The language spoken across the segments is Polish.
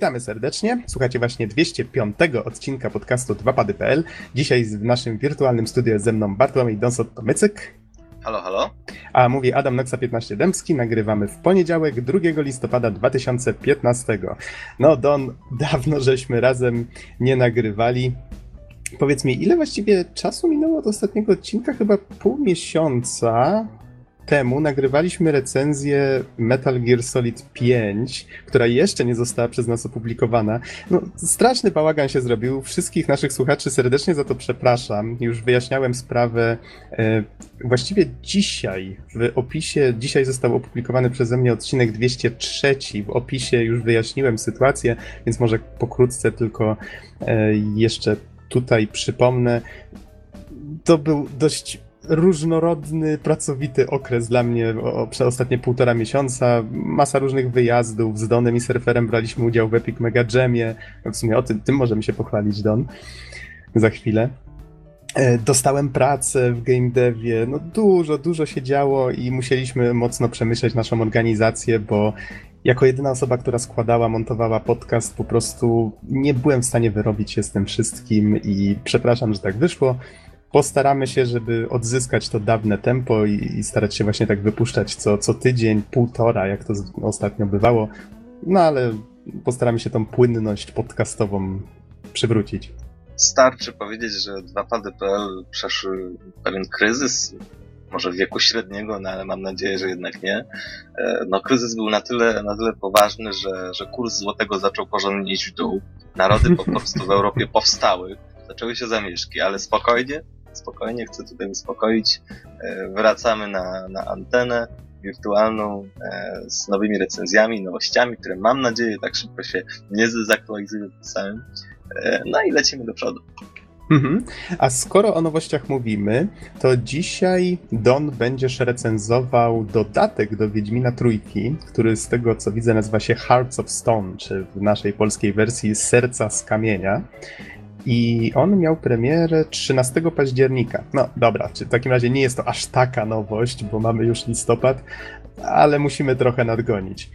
Witamy serdecznie. Słuchacie właśnie 205 odcinka podcastu 2pady.pl. Dzisiaj w naszym wirtualnym studiu jest ze mną Bartłomiej Donsot-Tomycyk. Halo, halo. A mówi Adam Noxa 15 Dębski. Nagrywamy w poniedziałek, 2 listopada 2015. No Don, dawno żeśmy razem nie nagrywali. Powiedz mi, ile właściwie czasu minęło od ostatniego odcinka? Chyba pół miesiąca temu nagrywaliśmy recenzję Metal Gear Solid 5, która jeszcze nie została przez nas opublikowana. No, straszny bałagan się zrobił. Wszystkich naszych słuchaczy serdecznie za to przepraszam. Już wyjaśniałem sprawę. E, właściwie dzisiaj w opisie, dzisiaj został opublikowany przeze mnie odcinek 203. W opisie już wyjaśniłem sytuację, więc może pokrótce tylko e, jeszcze tutaj przypomnę. To był dość różnorodny, pracowity okres dla mnie o, przez ostatnie półtora miesiąca. Masa różnych wyjazdów. Z Donem i surferem braliśmy udział w Epic Mega Jamie. W sumie o tym, tym możemy się pochwalić, Don, za chwilę. E, dostałem pracę w game devie, no dużo, dużo się działo i musieliśmy mocno przemyśleć naszą organizację, bo jako jedyna osoba, która składała, montowała podcast, po prostu nie byłem w stanie wyrobić się z tym wszystkim i przepraszam, że tak wyszło postaramy się, żeby odzyskać to dawne tempo i, i, starać się właśnie tak wypuszczać co, co tydzień, półtora, jak to ostatnio bywało. No ale postaramy się tą płynność podcastową przywrócić. Starczy powiedzieć, że 2pady.pl przeszły pewien kryzys, może wieku średniego, no ale mam nadzieję, że jednak nie. E, no kryzys był na tyle, na tyle poważny, że, że kurs złotego zaczął porządnie iść w dół. Narody po prostu w Europie powstały, zaczęły się zamieszki, ale spokojnie, spokojnie, chcę tutaj uspokoić. E, wracamy na, na antenę wirtualną e, z nowymi recenzjami, nowościami, które mam nadzieję tak szybko się nie zaktualizują samym. E, no i lecimy do przodu. Mhm. A skoro o nowościach mówimy, to dzisiaj Don będziesz recenzował dodatek do Wiedźmina Trójki, który z tego co widzę nazywa się Hearts of Stone, czy w naszej polskiej wersji Serca z Kamienia. I on miał premierę 13 października. No dobra, w takim razie nie jest to aż taka nowość, bo mamy już listopad, ale musimy trochę nadgonić.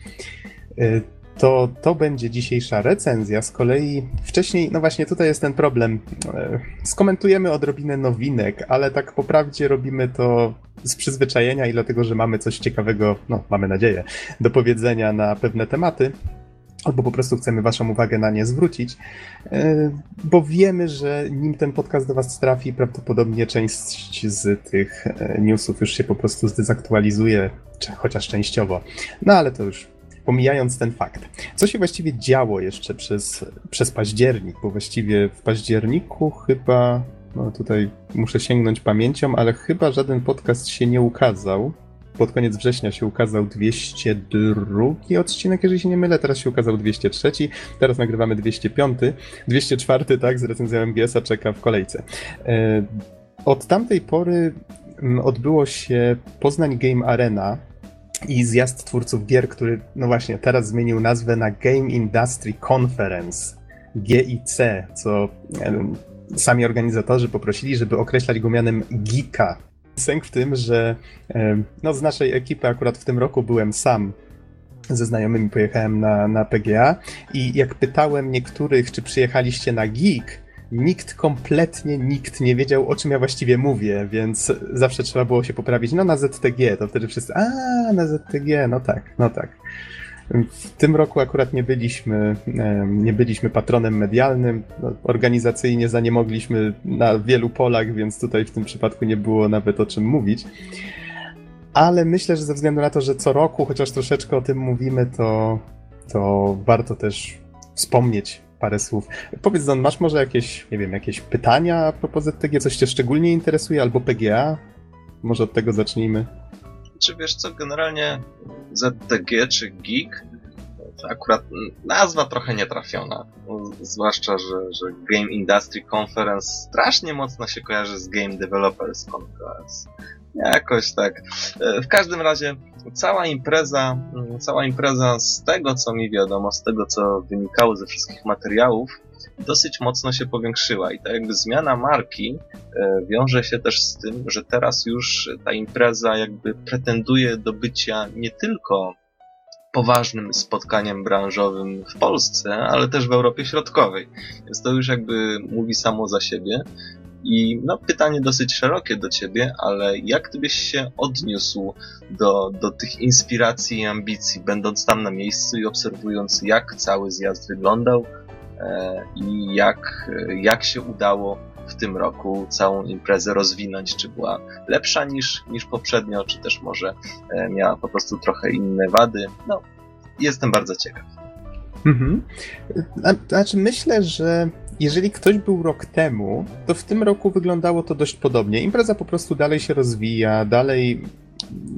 Y, to, to będzie dzisiejsza recenzja. Z kolei wcześniej, no właśnie tutaj jest ten problem. Y, skomentujemy odrobinę nowinek, ale tak po prawdzie robimy to z przyzwyczajenia i dlatego, że mamy coś ciekawego, no mamy nadzieję, do powiedzenia na pewne tematy albo po prostu chcemy Waszą uwagę na nie zwrócić, e, bo wiemy, że nim ten podcast do Was trafi, prawdopodobnie część z tych e, newsów już się po prostu zdezaktualizuje, chociaż częściowo. No ale to już pomijając ten fakt. Co się właściwie działo jeszcze przez, przez październik, bo właściwie w październiku chyba, no tutaj muszę sięgnąć pamięcią, ale chyba żaden podcast się nie ukazał pod koniec września się ukazał 202 odcinek, jeżeli się nie mylę, teraz się ukazał 203, teraz nagrywamy 205, 204, tak, z recenzją MGS-a czeka w kolejce. E, od tamtej pory odbyło się Poznań Game Arena, i zjazd twórców gier, który, no właśnie, teraz zmienił nazwę na Game Industry Conference, GIC, co sami organizatorzy poprosili, żeby określać go mianem geeka, Sęk w tym, że no, z naszej ekipy akurat w tym roku byłem sam ze znajomymi pojechałem na, na PGA i jak pytałem niektórych, czy przyjechaliście na Geek, nikt kompletnie, nikt nie wiedział, o czym ja właściwie mówię, więc zawsze trzeba było się poprawić, no na ZTG, to wtedy wszyscy, a na ZTG, no tak, no tak. W tym roku akurat nie byliśmy, nie byliśmy patronem medialnym. No, organizacyjnie za nie mogliśmy na wielu polach, więc tutaj w tym przypadku nie było nawet o czym mówić. Ale myślę, że ze względu na to, że co roku chociaż troszeczkę o tym mówimy, to, to warto też wspomnieć parę słów. Powiedz, Don, masz może jakieś, nie wiem, jakieś pytania a propos ZTG? Coś cię szczególnie interesuje? Albo PGA? Może od tego zacznijmy czy wiesz co, generalnie ZTG czy Geek akurat nazwa trochę nietrafiona. Zwłaszcza, że, że Game Industry Conference strasznie mocno się kojarzy z Game Developers Conference. Jakoś tak. E, w każdym razie cała impreza, cała impreza z tego co mi wiadomo, z tego co wynikało ze wszystkich materiałów, dosyć mocno się powiększyła i ta jakby zmiana marki e, wiąże się też z tym, że teraz już ta impreza jakby pretenduje do bycia nie tylko poważnym spotkaniem branżowym w Polsce, ale też w Europie Środkowej. Więc to już jakby mówi samo za siebie. I no, pytanie dosyć szerokie do ciebie, ale jak ty byś się odniósł do, do tych inspiracji i ambicji, będąc tam na miejscu i obserwując, jak cały zjazd wyglądał i jak, jak się udało w tym roku całą imprezę rozwinąć, czy była lepsza niż, niż poprzednio, czy też może e, miała po prostu trochę inne wady. No, jestem bardzo ciekaw. Mhm. Znaczy, myślę, że jeżeli ktoś był rok temu, to w tym roku wyglądało to dość podobnie. Impreza po prostu dalej się rozwija, dalej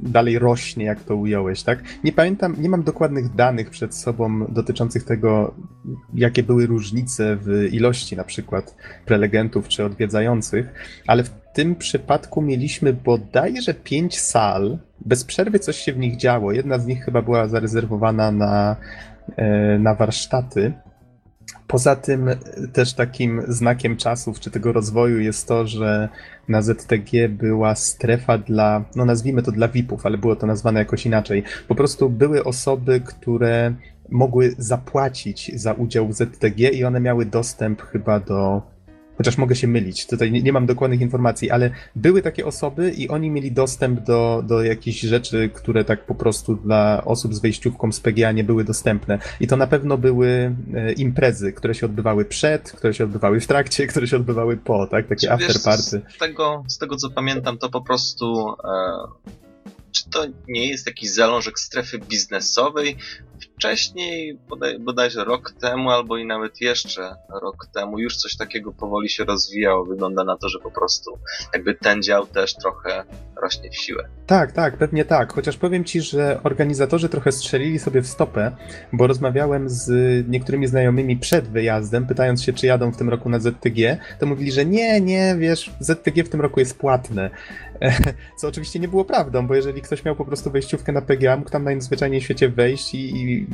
dalej rośnie, jak to ująłeś, tak? Nie pamiętam, nie mam dokładnych danych przed sobą dotyczących tego, jakie były różnice w ilości na przykład prelegentów czy odwiedzających, ale w tym przypadku mieliśmy bodajże pięć sal, bez przerwy coś się w nich działo. Jedna z nich chyba była zarezerwowana na, e, na warsztaty, Poza tym też takim znakiem czasów, czy tego rozwoju jest to, że na ZTG była strefa dla, no nazwijmy to dla VIP-ów, ale było to nazwane jakoś inaczej. Po prostu były osoby, które mogły zapłacić za udział w ZTG i one miały dostęp chyba do chociaż mogę się mylić, tutaj nie, nie, mam dokładnych informacji, ale były takie osoby i oni mieli dostęp do, do jakichś rzeczy, które tak po prostu dla osób z wejściówką z PGA nie były dostępne. I to na pewno były e, imprezy, które się odbywały przed, które się odbywały w trakcie, które się odbywały po, tak? Takie afterparty. Z tego, z tego co pamiętam, to po prostu e, czy to nie jest jakiś zalążek strefy biznesowej? Wcześniej, bodaj, bodajże rok temu, albo i nawet jeszcze rok temu, już coś takiego powoli się rozwijało. Wygląda na to, że po prostu jakby ten dział też trochę rośnie w siłę. Tak, tak, pewnie tak. Chociaż powiem ci, że organizatorzy trochę strzelili sobie w stopę, bo rozmawiałem z niektórymi znajomymi przed wyjazdem, pytając się, czy jadą w tym roku na ZTG, to mówili, że nie, nie, wiesz, ZTG w tym roku jest płatne. Co oczywiście nie było prawdą, bo jeżeli ktoś miał po prostu wejściówkę na PGA, mógł tam najzwyczajniej w świecie wejść i, i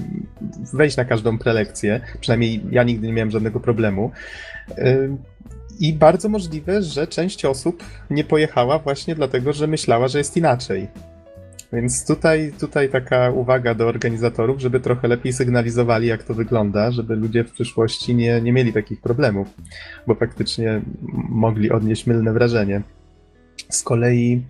wejść na każdą prelekcję. Przynajmniej ja nigdy nie miałem żadnego problemu. I bardzo możliwe, że część osób nie pojechała właśnie dlatego, że myślała, że jest inaczej. Więc tutaj, tutaj taka uwaga do organizatorów, żeby trochę lepiej sygnalizowali, jak to wygląda, żeby ludzie w przyszłości nie, nie mieli takich problemów, bo faktycznie mogli odnieść mylne wrażenie. Z kolei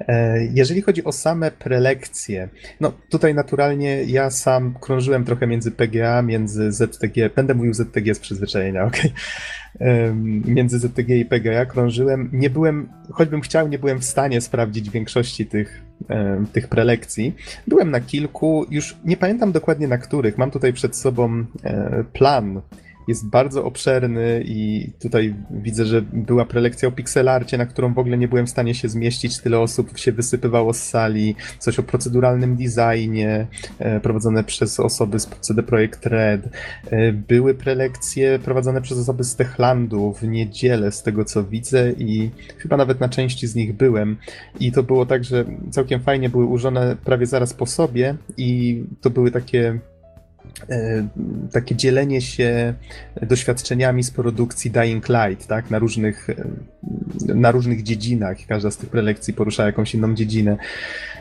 e, jeżeli chodzi o same prelekcje, no tutaj naturalnie ja sam krążyłem trochę między PGA, między ZTG, będę mówił ZTG z przyzwyczajenia, ok? Między ZTG i PGA krążyłem. Nie byłem, choćbym chciał, nie byłem w stanie sprawdzić większości tych, tych prelekcji. Byłem na kilku, już nie pamiętam dokładnie na których. Mam tutaj przed sobą e, plan jest bardzo obszerny i tutaj widzę, że była prelekcja o pixelarcie, na którą w ogóle nie byłem w stanie się zmieścić. Tyle osób się wysypywało z sali. Coś o proceduralnym designie e, prowadzone przez osoby z CD Projekt Red. E, były prelekcje prowadzone przez osoby z Techlandu w niedzielę, z tego co widzę i chyba nawet na części z nich byłem. I to było tak, że całkiem fajnie były ułożone prawie zaraz po sobie i to były takie takie dzielenie się doświadczeniami z produkcji Dying Light, tak, na różnych, e, na różnych dziedzinach. Każda z tych prelekcji porusza jakąś inną dziedzinę.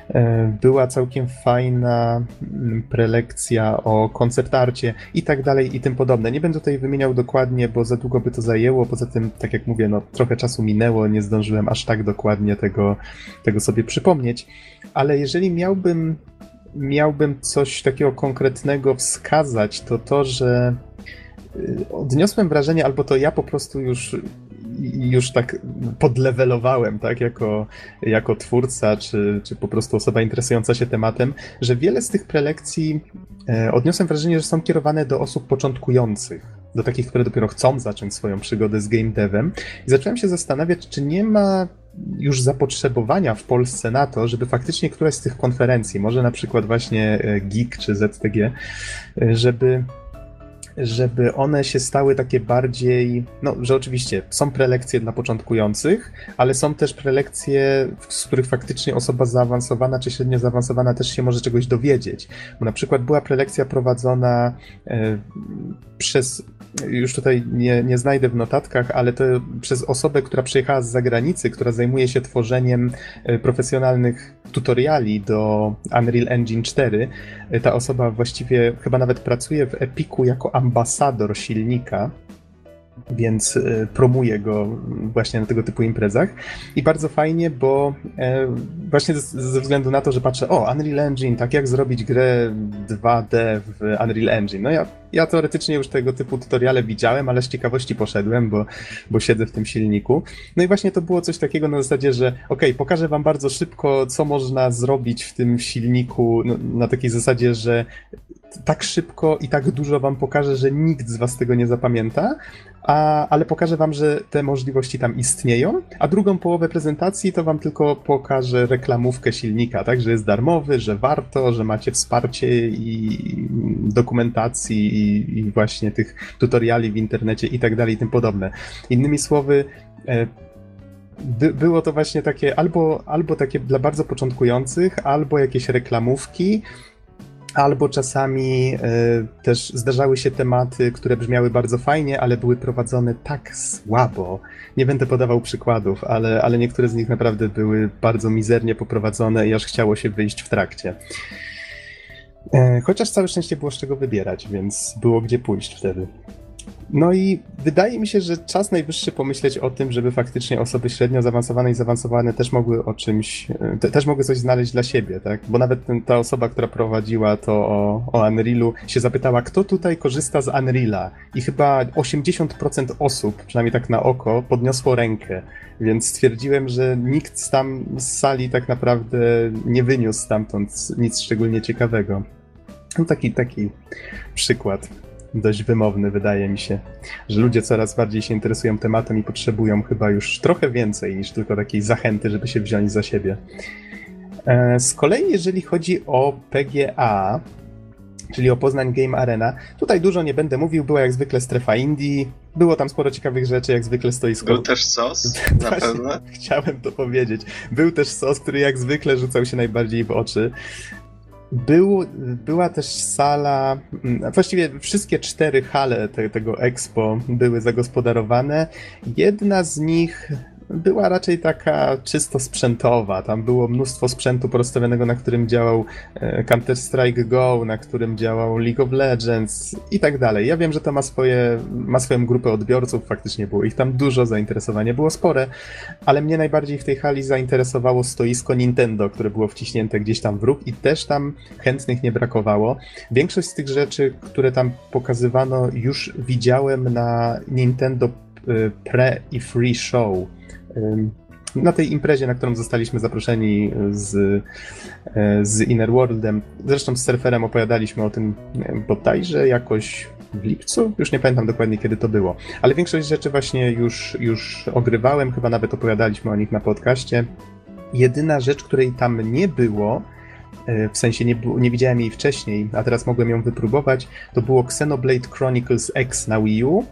E, była całkiem fajna mm, prelekcja o koncertarcie i tak dalej i tym podobne. Nie będę tutaj wymieniał dokładnie, bo za długo by to zajęło. Poza tym, tak jak mówię, no, trochę czasu minęło, nie zdążyłem aż tak dokładnie tego, tego sobie przypomnieć. Ale jeżeli miałbym miałbym coś takiego konkretnego wskazać, to to, że y, odniosłem wrażenie, albo to ja po prostu już już tak podlewelowałem, tak, jako, jako twórca, czy, czy po prostu osoba interesująca się tematem, że wiele z tych prelekcji e, odniosłem wrażenie, że są kierowane do osób początkujących, do takich, które dopiero chcą zacząć swoją przygodę z game devem. I zacząłem się zastanawiać, czy nie ma już zapotrzebowania w Polsce na to, żeby faktycznie któraś z tych konferencji, może na przykład właśnie e, GIG czy ZTG, e, żeby żeby one się stały takie bardziej, no, że oczywiście są prelekcje dla początkujących, ale są też prelekcje, z których faktycznie osoba zaawansowana czy średnio zaawansowana też się może czegoś dowiedzieć. Bo na przykład była prelekcja prowadzona e, przez już tutaj nie, nie znajdę w notatkach, ale to przez osobę, która przyjechała z zagranicy, która zajmuje się tworzeniem e, profesjonalnych tutoriali do Unreal Engine 4. E, ta osoba właściwie chyba nawet pracuje w Epiku jako ambasador silnika więc e, promuję go właśnie na tego typu imprezach. I bardzo fajnie, bo e, właśnie ze względu na to, że patrzę, o, Unreal Engine, tak jak zrobić grę 2D w Unreal Engine. No ja, ja teoretycznie już tego typu tutoriale widziałem, ale z ciekawości poszedłem, bo, bo siedzę w tym silniku. No i właśnie to było coś takiego na zasadzie, że ok, pokażę wam bardzo szybko, co można zrobić w tym silniku, no, na takiej zasadzie, że tak szybko i tak dużo wam pokażę, że nikt z was tego nie zapamięta, a, ale pokażę wam, że te możliwości tam istnieją, a drugą połowę prezentacji to wam tylko pokażę reklamówkę silnika, tak, że jest darmowy, że warto, że macie wsparcie i dokumentacji i, i właśnie tych tutoriali w internecie i tak dalej i tym podobne. Innymi słowy, e, by, było to właśnie takie albo, albo takie dla bardzo początkujących, albo jakieś reklamówki, Albo czasami y, też zdarzały się tematy, które brzmiały bardzo fajnie, ale były prowadzone tak słabo. Nie będę podawał przykładów, ale, ale niektóre z nich naprawdę były bardzo mizernie poprowadzone i aż chciało się wyjść w trakcie. Y, chociaż całe szczęście było z czego wybierać, więc było gdzie pójść wtedy. No i wydaje mi się, że czas najwyższy pomyśleć o tym, żeby faktycznie osoby średnio zaawansowane i zaawansowane też mogły o czymś, te, też mogły coś znaleźć dla siebie, tak? Bo nawet ten, ta osoba, która prowadziła to o, o Unrealu, się zapytała, kto tutaj korzysta z Unreala. I chyba 80% osób, przynajmniej tak na oko, podniosło rękę. Więc stwierdziłem, że nikt tam z sali tak naprawdę nie wyniósł stamtąd nic szczególnie ciekawego. No taki, taki przykład dość wymowny, wydaje mi się, że ludzie coraz bardziej się interesują tematem i potrzebują chyba już trochę więcej niż tylko takiej zachęty, żeby się wziąć za siebie. E, z kolei, jeżeli chodzi o PGA, czyli o Poznań Game Arena, tutaj dużo nie będę mówił, była jak zwykle strefa Indii, było tam sporo ciekawych rzeczy, jak zwykle stoisko. Był też sos, na pewno. Chciałem to powiedzieć. Był też sos, który jak zwykle rzucał się najbardziej w oczy. Był, była też sala, mm, właściwie wszystkie cztery hale te, tego Expo były zagospodarowane. Jedna z nich była raczej taka czysto sprzętowa. Tam było mnóstwo sprzętu porozstawionego, na którym działał e, Counter-Strike Go, na którym działał League of Legends i tak dalej. Ja wiem, że to ma, swoje, ma swoją grupę odbiorców, faktycznie było ich tam dużo, zainteresowanie było spore, ale mnie najbardziej w tej hali zainteresowało stoisko Nintendo, które było wciśnięte gdzieś tam w róg i też tam chętnych nie brakowało. Większość z tych rzeczy, które tam pokazywano, już widziałem na Nintendo Pre i Free Show na tej imprezie, na którą zostaliśmy zaproszeni z, e, z Inner Worldem. Zresztą z surferem opowiadaliśmy o tym bodajże jakoś w lipcu, już nie pamiętam dokładnie kiedy to było, ale większość rzeczy właśnie już, już ogrywałem, chyba nawet opowiadaliśmy o nich na podcaście. Jedyna rzecz, której tam nie było, e, w sensie nie, nie widziałem jej wcześniej, a teraz mogłem ją wypróbować, to było Xenoblade Chronicles X na Wii U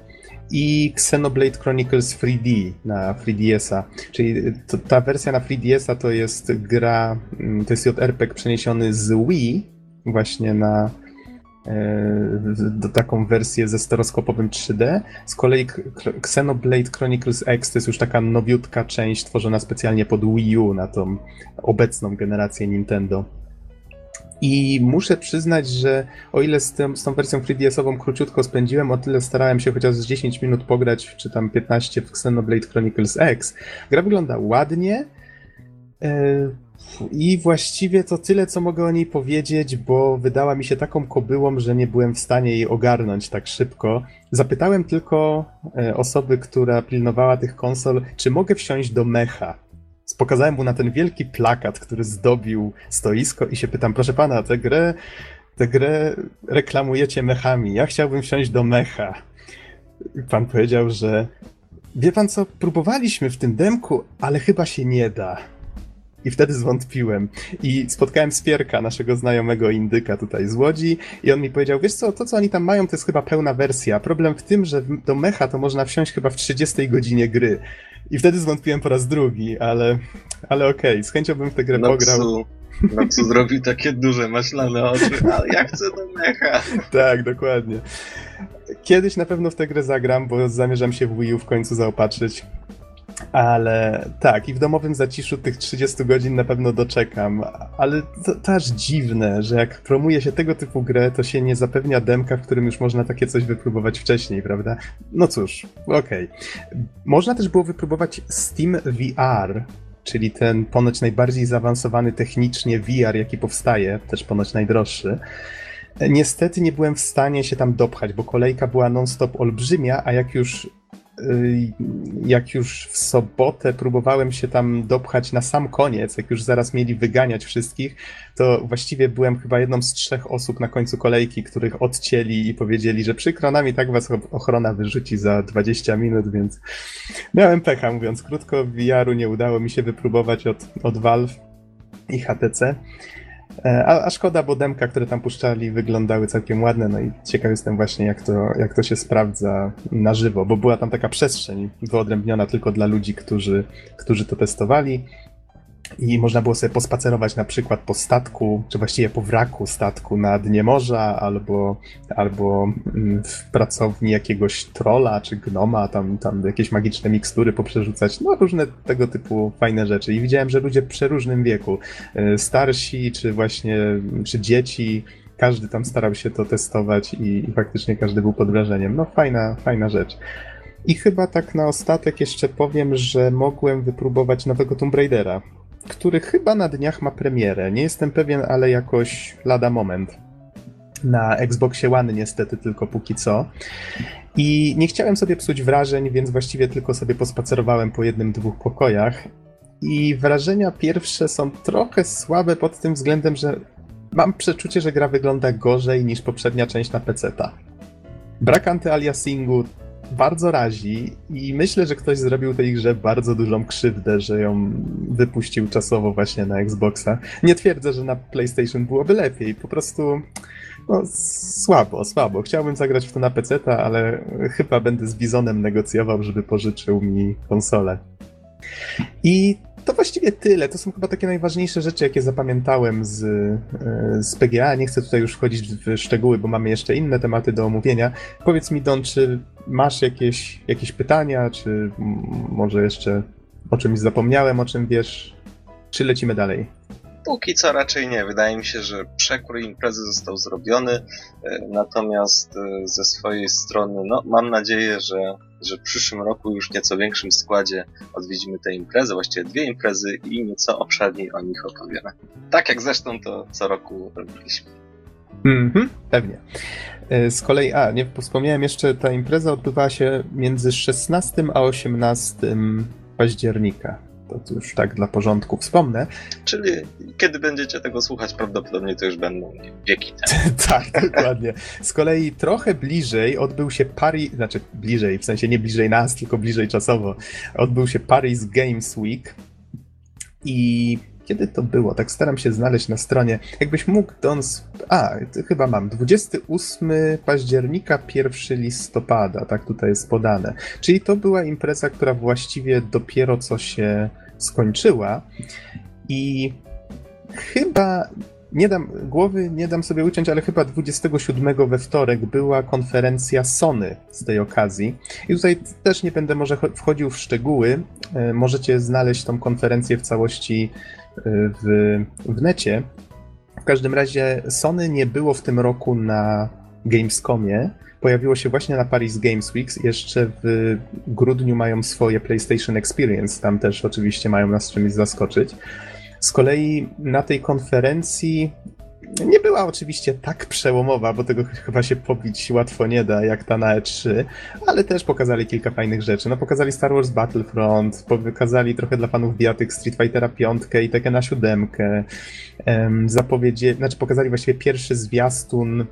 i Xenoblade Chronicles 3D na 3DS-a. Czyli to, ta wersja na 3DS-a to jest gra, mm, to jest JRPG przeniesiony z Wii właśnie na e, do taką wersję ze stereoskopowym 3D. Z kolei Xenoblade Chronicles X to jest już taka nowiutka część tworzona specjalnie pod Wii U na tą obecną generację Nintendo. I muszę przyznać, że o ile z, tym, z tą wersją 3DS-ową króciutko spędziłem, o tyle starałem się chociaż z 10 minut pograć, czy tam 15 w Xenoblade Chronicles X. Gra wygląda ładnie. E, I właściwie to tyle, co mogę o niej powiedzieć, bo wydała mi się taką kobyłą, że nie byłem w stanie jej ogarnąć tak szybko. Zapytałem tylko e, osoby, która pilnowała tych konsol, czy mogę wsiąść do mecha. Pokazałem mu na ten wielki plakat, który zdobił stoisko i się pytam, proszę pana, tę grę, tę grę reklamujecie mechami. Ja chciałbym wsiąść do mecha. I pan powiedział, że wie pan co, próbowaliśmy w tym demku, ale chyba się nie da. I wtedy zwątpiłem. I spotkałem Spierka, naszego znajomego indyka tutaj z Łodzi i on mi powiedział, wiesz co, to co oni tam mają to jest chyba pełna wersja. Problem w tym, że do mecha to można wsiąść chyba w 30 godzinie gry. I wtedy zwątpiłem po raz drugi, ale, ale okej, okay, z chęcią bym w tę grę Noxu, pograł. Noxu zrobi takie duże, maślane oczy, ale ja chcę do mecha. tak, dokładnie. Kiedyś na pewno w tę grę zagram, bo zamierzam się w Wii U w końcu zaopatrzyć. Ale tak, i w domowym zaciszu tych 30 godzin na pewno doczekam, ale to, aż dziwne, że jak promuje się tego typu grę, to się nie zapewnia demka, w którym już można takie coś wypróbować wcześniej, prawda? No cóż, okej. Okay. Można też było wypróbować Steam VR, czyli ten ponoć najbardziej zaawansowany technicznie VR, jaki powstaje, też ponoć najdroższy. Niestety nie byłem w stanie się tam dopchać, bo kolejka była non-stop olbrzymia, a jak już jak już w sobotę próbowałem się tam dopchać na sam koniec, jak już zaraz mieli wyganiać wszystkich, to właściwie byłem chyba jedną z trzech osób na końcu kolejki, których odcięli i powiedzieli, że przykro nam i tak was ochrona wyrzuci za 20 minut, więc miałem pecha, mówiąc krótko, VR-u nie udało mi się wypróbować od, od Valve i HTC. E, a, a, szkoda, bo demka, które tam puszczali, wyglądały całkiem ładne, no i ciekaw jestem właśnie, jak to, jak to się sprawdza na żywo, bo była tam taka przestrzeń wyodrębniona tylko dla ludzi, którzy, którzy to testowali i można było sobie pospacerować na przykład po statku, czy właściwie po wraku statku na dnie morza, albo, albo mm, w pracowni jakiegoś trola, czy gnoma, tam, tam jakieś magiczne mikstury poprzerzucać, no różne tego typu fajne rzeczy. I widziałem, że ludzie w przeróżnym wieku, y, starsi, czy właśnie, czy dzieci, każdy tam starał się to testować i, i faktycznie każdy był pod wrażeniem. No fajna, fajna rzecz. I chyba tak na ostatek jeszcze powiem, że mogłem wypróbować nowego Tomb Raidera, który chyba na dniach ma premierę. Nie jestem pewien, ale jakoś lada moment. Na Xboxie One niestety tylko póki co. I nie chciałem sobie psuć wrażeń, więc właściwie tylko sobie pospacerowałem po jednym, dwóch pokojach. I wrażenia pierwsze są trochę słabe pod tym względem, że mam przeczucie, że gra wygląda gorzej niż poprzednia część na PC-ta. Brak antyaliasingu bardzo razi i myślę, że ktoś zrobił tej grze bardzo dużą krzywdę, że ją wypuścił czasowo właśnie na Xboxa. Nie twierdzę, że na PlayStation byłoby lepiej, po prostu no, słabo, słabo. Chciałbym zagrać w to na PC, ale chyba będę z Bizonem negocjował, żeby pożyczył mi konsolę. I to właściwie tyle. To są chyba takie najważniejsze rzeczy, jakie zapamiętałem z, e, z PGA. Nie chcę tutaj już wchodzić w szczegóły, bo mamy jeszcze inne tematy do omówienia. Powiedz mi, Don, czy masz jakieś, jakieś pytania, czy może jeszcze o czymś zapomniałem, o czym wiesz, czy lecimy dalej? Póki co raczej nie. Wydaje mi się, że przekrój imprezy został zrobiony, e, natomiast e, ze swojej strony, no, mam nadzieję, że, że w przyszłym roku już w nieco większym składzie odwiedzimy tę imprezę, właściwie dwie imprezy i nieco obszerniej o nich opowiemy. Tak jak zresztą to co roku robiliśmy. Mhm, pewnie. E, z kolei, a nie wspomniałem jeszcze, ta impreza odbywała się między 16 a 18 października. To już tak dla porządku wspomnę. Czyli kiedy będziecie tego słuchać, prawdopodobnie to już będą wieki temu. tak, dokładnie. Z kolei trochę bliżej odbył się Paris, znaczy bliżej, w sensie nie bliżej nas, tylko bliżej czasowo, odbył się Paris Games Week i kiedy to było? Tak staram się znaleźć na stronie. Jakbyś mógł, Don. A, chyba mam. 28 października, 1 listopada, tak tutaj jest podane. Czyli to była impreza, która właściwie dopiero co się skończyła. I chyba nie dam głowy, nie dam sobie uciąć, ale chyba 27 we wtorek była konferencja Sony z tej okazji. I tutaj też nie będę może wchodził w szczegóły. E, możecie znaleźć tą konferencję w całości w, w necie. W każdym razie Sony nie było w tym roku na Gamescomie. Pojawiło się właśnie na Paris Games Week. Jeszcze w grudniu mają swoje PlayStation Experience. Tam też oczywiście mają nas czymś zaskoczyć. Z kolei na tej konferencji nie była oczywiście tak przełomowa, bo tego chyba się pobić łatwo nie da, jak ta na E3, ale też pokazali kilka fajnych rzeczy. No pokazali Star Wars Battlefront, pokazali trochę dla fanów bijatyk Street Fightera 5 i Tekkena 7. Um, zapowiedzi, znaczy pokazali właściwie pierwszy zwiastun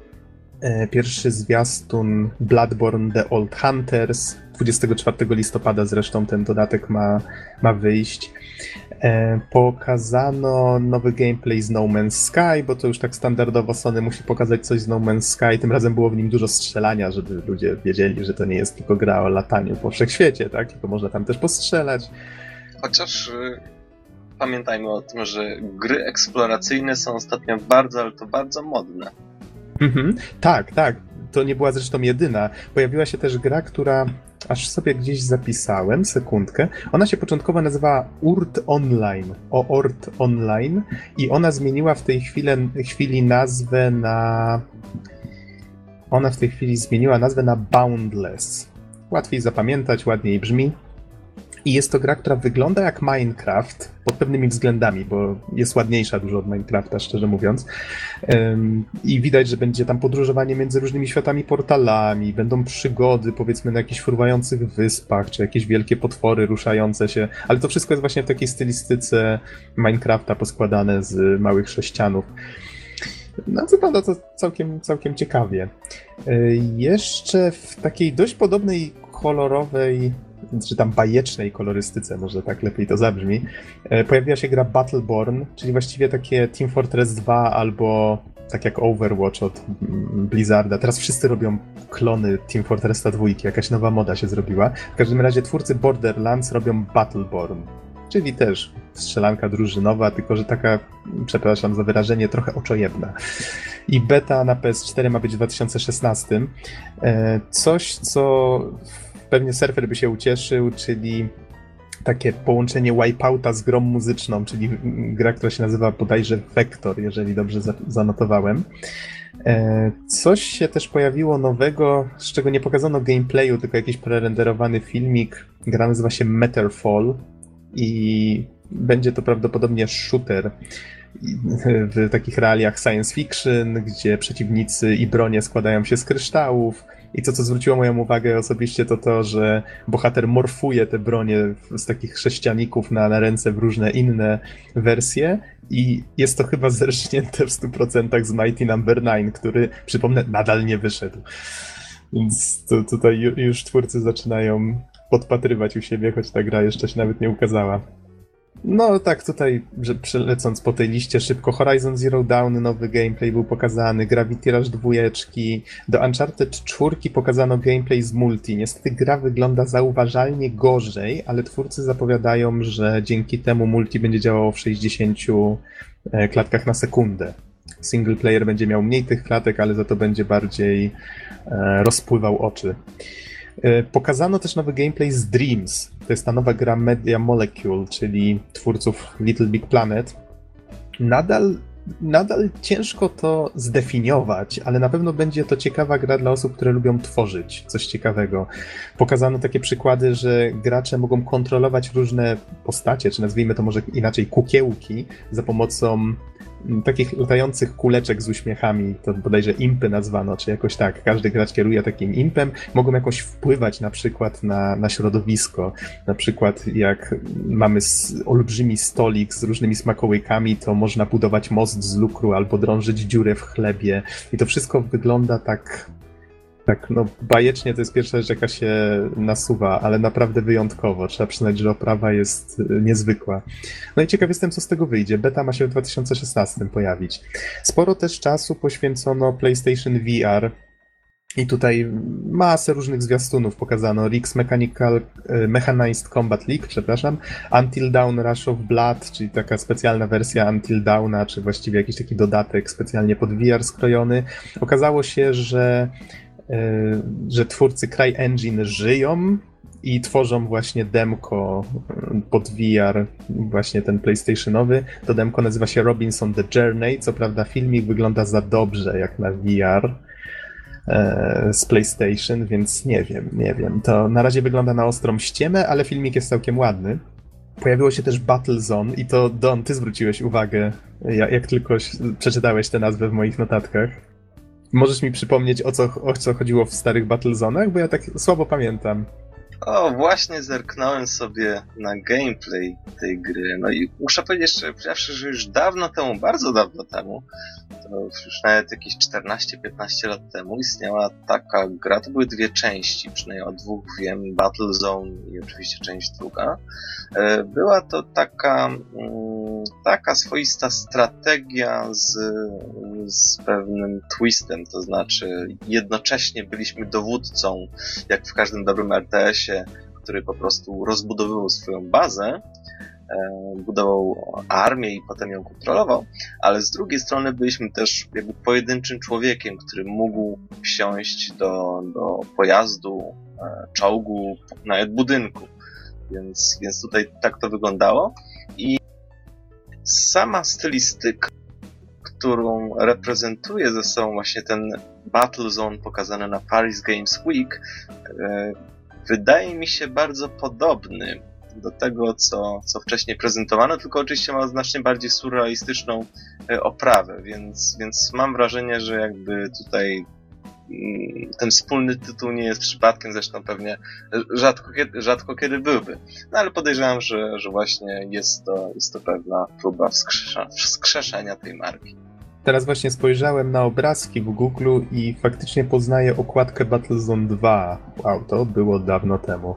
E, pierwszy zwiastun Bloodborne The Old Hunters. 24 listopada zresztą ten dodatek ma, ma wyjść. E, pokazano nowy gameplay z No Man's Sky, bo to już tak standardowo Sony musi pokazać coś z No Man's Sky. Tym razem było w nim dużo strzelania, żeby ludzie wiedzieli, że to nie jest tylko gra o lataniu po wszechświecie, tak? Tylko można tam też postrzelać. Chociaż y, pamiętajmy o tym, że gry eksploracyjne są ostatnio bardzo, ale to bardzo modne. Mhm. Tak, tak. To nie była zresztą jedyna. Pojawiła się też gra, która aż sobie gdzieś zapisałem, sekundkę. Ona się początkowo nazywała Urt Online, o Ort Online i ona zmieniła w tej chwili, chwili nazwę na... Ona w tej chwili zmieniła nazwę na Boundless. Łatwiej zapamiętać, ładniej brzmi. I jest to gra, która wygląda jak Minecraft pod pewnymi względami, bo jest ładniejsza dużo od Minecrafta, szczerze mówiąc. I widać, że będzie tam podróżowanie między różnymi światami, portalami, będą przygody, powiedzmy, na jakichś fruwających wyspach, czy jakieś wielkie potwory ruszające się, ale to wszystko jest właśnie w takiej stylistyce Minecrafta poskładane z małych sześcianów. No, wygląda to całkiem, całkiem ciekawie. E, jeszcze w takiej dość podobnej kolorowej czy tam bajecznej kolorystyce, może tak lepiej to zabrzmi, e, pojawiła się gra Battleborn, czyli właściwie takie Team Fortress 2 albo tak jak Overwatch od Blizzarda. Teraz wszyscy robią klony Team Fortressa 2, jakaś nowa moda się zrobiła. W każdym razie twórcy Borderlands robią Battleborn, czyli też strzelanka drużynowa, tylko że taka, przepraszam za wyrażenie, trochę oczojebna. I beta na PS4 ma być w 2016. E, coś, co pewnie surfer by się ucieszył, czyli takie połączenie Wipeouta z grą muzyczną, czyli gra, która się nazywa bodajże Vector, jeżeli dobrze zanotowałem. E, coś się też pojawiło nowego, z czego nie pokazano gameplayu, tylko jakiś prerenderowany filmik. Gra nazywa się Matterfall i będzie to prawdopodobnie shooter w takich realiach science fiction, gdzie przeciwnicy i bronie składają się z kryształów. I to, co zwróciło moją uwagę osobiście, to to, że bohater morfuje te bronie z takich sześcianików na, na ręce w różne inne wersje. I jest to chyba zerżnięte w 100% z Mighty Number no. 9, który, przypomnę, nadal nie wyszedł. Więc to, tutaj już twórcy zaczynają podpatrywać u siebie, choć ta gra jeszcze się nawet nie ukazała. No tak, tutaj, że przelecąc po tej liście szybko, Horizon Zero Dawn, nowy gameplay był pokazany, Gravity Rush dwójeczki, do Uncharted 4 pokazano gameplay z multi. Niestety gra wygląda zauważalnie gorzej, ale twórcy zapowiadają, że dzięki temu multi będzie działało w 60 e, klatkach na sekundę. Single player będzie miał mniej tych klatek, ale za to będzie bardziej e, rozpływał oczy. E, pokazano też nowy gameplay z Dreams. To jest ta nowa gra Media Molecule, czyli twórców Little Big Planet. Nadal, nadal ciężko to zdefiniować, ale na pewno będzie to ciekawa gra dla osób, które lubią tworzyć coś ciekawego. Pokazano takie przykłady, że gracze mogą kontrolować różne postacie, czy nazwijmy to może inaczej kukiełki, za pomocą takich latających kuleczek z uśmiechami, to bodajże impy nazwano, czy jakoś tak. Każdy gracz kieruje takim impem, mogą jakoś wpływać na przykład na, na środowisko. Na przykład jak mamy olbrzymi stolik z różnymi smakołykami, to można budować most z lukru albo drążyć dziurę w chlebie i to wszystko wygląda tak tak, no bajecznie to jest pierwsza rzecz, jaka się nasuwa, ale naprawdę wyjątkowo. Trzeba przyznać, że oprawa jest y, niezwykła. No i ciekaw jestem, co z tego wyjdzie. Beta ma się w 2016 pojawić. Sporo też czasu poświęcono PlayStation VR. I tutaj masę różnych zwiastunów pokazano. Rix Mechanical, y, Mechanized Combat League, przepraszam. Until Dawn Rush of Blood, czyli taka specjalna wersja Until Dawna, czy właściwie jakiś taki dodatek specjalnie pod VR skrojony. Okazało się, że że twórcy CryEngine żyją i tworzą właśnie demko e, pod VR, właśnie ten PlayStationowy. To demko nazywa się Robinson The Journey. Co prawda filmik wygląda za dobrze jak na VR e, z PlayStation, więc nie wiem, nie wiem. To na razie wygląda na ostrą ściemę, ale filmik jest całkiem ładny. Pojawiło się też Battlezone i to Don, ty zwróciłeś uwagę, jak tylko przeczytałeś tę nazwę w moich notatkach. Możesz mi przypomnieć, o co, o co chodziło w starych Battlezonach? Bo ja tak słabo pamiętam. O, właśnie zerknąłem sobie na gameplay tej gry. No i muszę powiedzieć szczerze powiedziawszy, że już dawno temu, bardzo dawno temu, to już nawet jakieś 14-15 lat temu istniała taka gra, to były dwie części, przynajmniej o dwóch wiem, Battlezone i oczywiście część druga. E, była to taka, mm, taka swoista strategia z, z pewnym twistem, to znaczy jednocześnie byliśmy dowódcą, jak w każdym dobrym RTS-ie, który po prostu rozbudowywał swoją bazę, e, budował armię i potem ją kontrolował, ale z drugiej strony byliśmy też jakby pojedynczym człowiekiem, który mógł wsiąść do, do pojazdu, e, czołgu, nawet budynku. Więc, więc tutaj tak to wyglądało. I sama stylistyka, którą reprezentuje ze sobą właśnie ten Battlezone pokazany na Paris Games Week, e, wydaje mi się bardzo podobny do tego, co, co wcześniej prezentowano, tylko oczywiście ma znacznie bardziej surrealistyczną e, oprawę, więc, więc mam wrażenie, że jakby tutaj mm, ten wspólny tytuł nie jest przypadkiem, zresztą pewnie rzadko kiedy, rzadko kiedy byłby. No ale podejrzewam, że, że właśnie jest to, jest to pewna próba wskrzeszenia tej marki. Teraz właśnie spojrzałem na obrazki w Google i faktycznie poznaję okładkę Battlezone 2. Wow, to było dawno temu.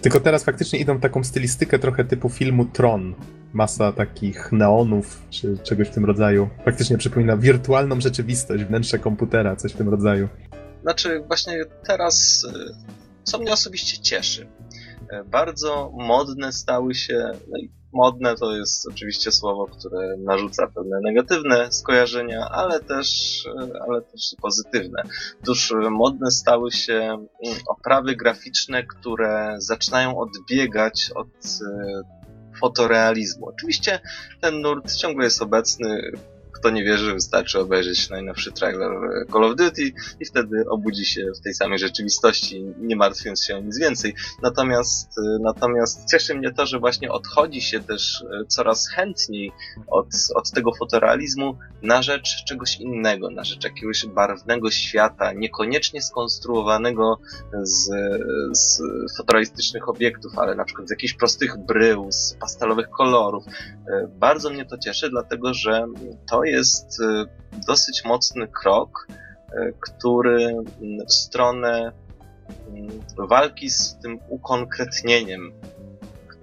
Tylko teraz faktycznie idą taką stylistykę trochę typu filmu Tron. Masa takich neonów, czy czegoś w tym rodzaju. Faktycznie przypomina wirtualną rzeczywistość, wnętrze komputera, coś w tym rodzaju. Znaczy, właśnie teraz, y, co mnie osobiście cieszy, bardzo modne stały się, no i modne to jest oczywiście słowo, które narzuca pewne negatywne skojarzenia, ale też, ale też pozytywne. Otóż modne stały się mm, oprawy graficzne, które zaczynają odbiegać od e, fotorealizmu. Oczywiście ten nurt ciągle jest obecny kto nie wierzy, wystarczy obejrzeć najnowszy trailer Call of Duty i wtedy obudzi się w tej samej rzeczywistości, nie martwiąc się o nic więcej. Natomiast, natomiast cieszy mnie to, że właśnie odchodzi się też e, coraz chętniej od, od tego fotorealizmu na rzecz czegoś innego, na rzecz jakiegoś barwnego świata, niekoniecznie skonstruowanego z, z fotorealistycznych obiektów, ale na przykład z jakichś prostych brył, z pastelowych kolorów. E, bardzo mnie to cieszy, dlatego że to jest jest y, dosyć mocny krok, y, który w stronę y, walki z tym ukonkretnieniem,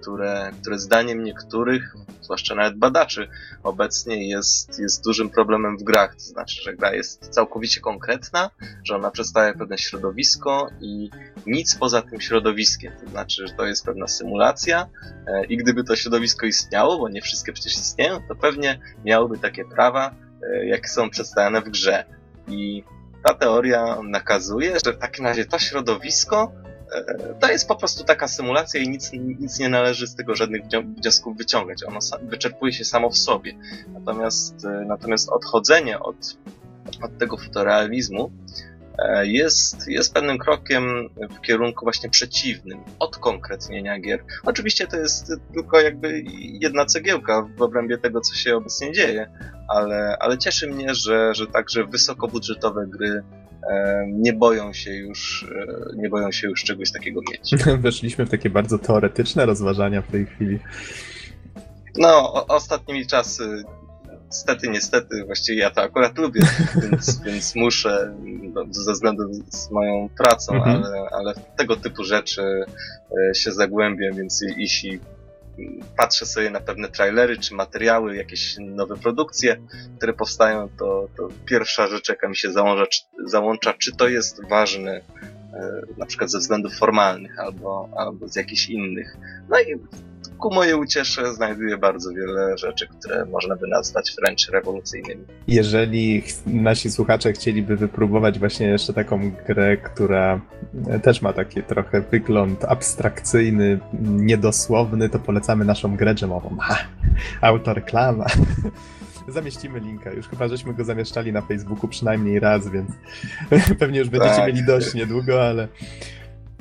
które, które zdaniem niektórych, zwłaszcza nawet badaczy, obecnie jest, jest dużym problemem w grach. To znaczy, że gra jest całkowicie konkretna, że ona przedstawia pewne środowisko i nic poza tym środowiskiem. To znaczy, że to jest pewna symulacja e, i gdyby to środowisko istniało, bo nie wszystkie przecież istnieją, to pewnie miałoby takie prawa, e, jakie są przedstawiane w grze. I ta teoria nakazuje, że w takim razie to środowisko to jest po prostu taka symulacja i nic, nic nie należy z tego żadnych wniosków wyciągać. Ono wyczerpuje się samo w sobie. Natomiast, e, natomiast odchodzenie od, od tego fotorealizmu e, jest, jest pewnym krokiem w kierunku właśnie przeciwnym, od konkretnienia gier. Oczywiście to jest tylko jakby jedna cegiełka w obrębie tego, co się obecnie dzieje, ale, ale cieszy mnie, że, że także wysokobudżetowe gry nie boją się już, e, nie boją się już czegoś takiego mieć. Weszliśmy w takie bardzo teoretyczne rozważania w tej chwili. No, o, ostatnimi czasy niestety, niestety, właściwie ja to akurat lubię, więc, więc muszę, no, ze względu z moją pracą, mhm. ale, ale tego typu rzeczy e, się zagłębiam, więc jeśli patrzę sobie na pewne trailery czy materiały, jakieś nowe produkcje, które powstają, to, to pierwsza rzecz, jaka mi się załącza, czy, załącza, czy to jest ważne e, na przykład ze względów formalnych albo, albo z jakichś innych. No i ku mojej uciesze znajduję bardzo wiele rzeczy, które można by nazwać wręcz rewolucyjnymi. Jeżeli nasi słuchacze chcieliby wypróbować właśnie jeszcze taką grę, która też ma taki trochę wygląd abstrakcyjny, niedosłowny, to polecamy naszą grę dżemową. Ha, autoreklama. Zamieścimy linka. Już chyba żeśmy go zamieszczali na Facebooku przynajmniej raz, więc pewnie już będziecie tak. mieli dość niedługo, ale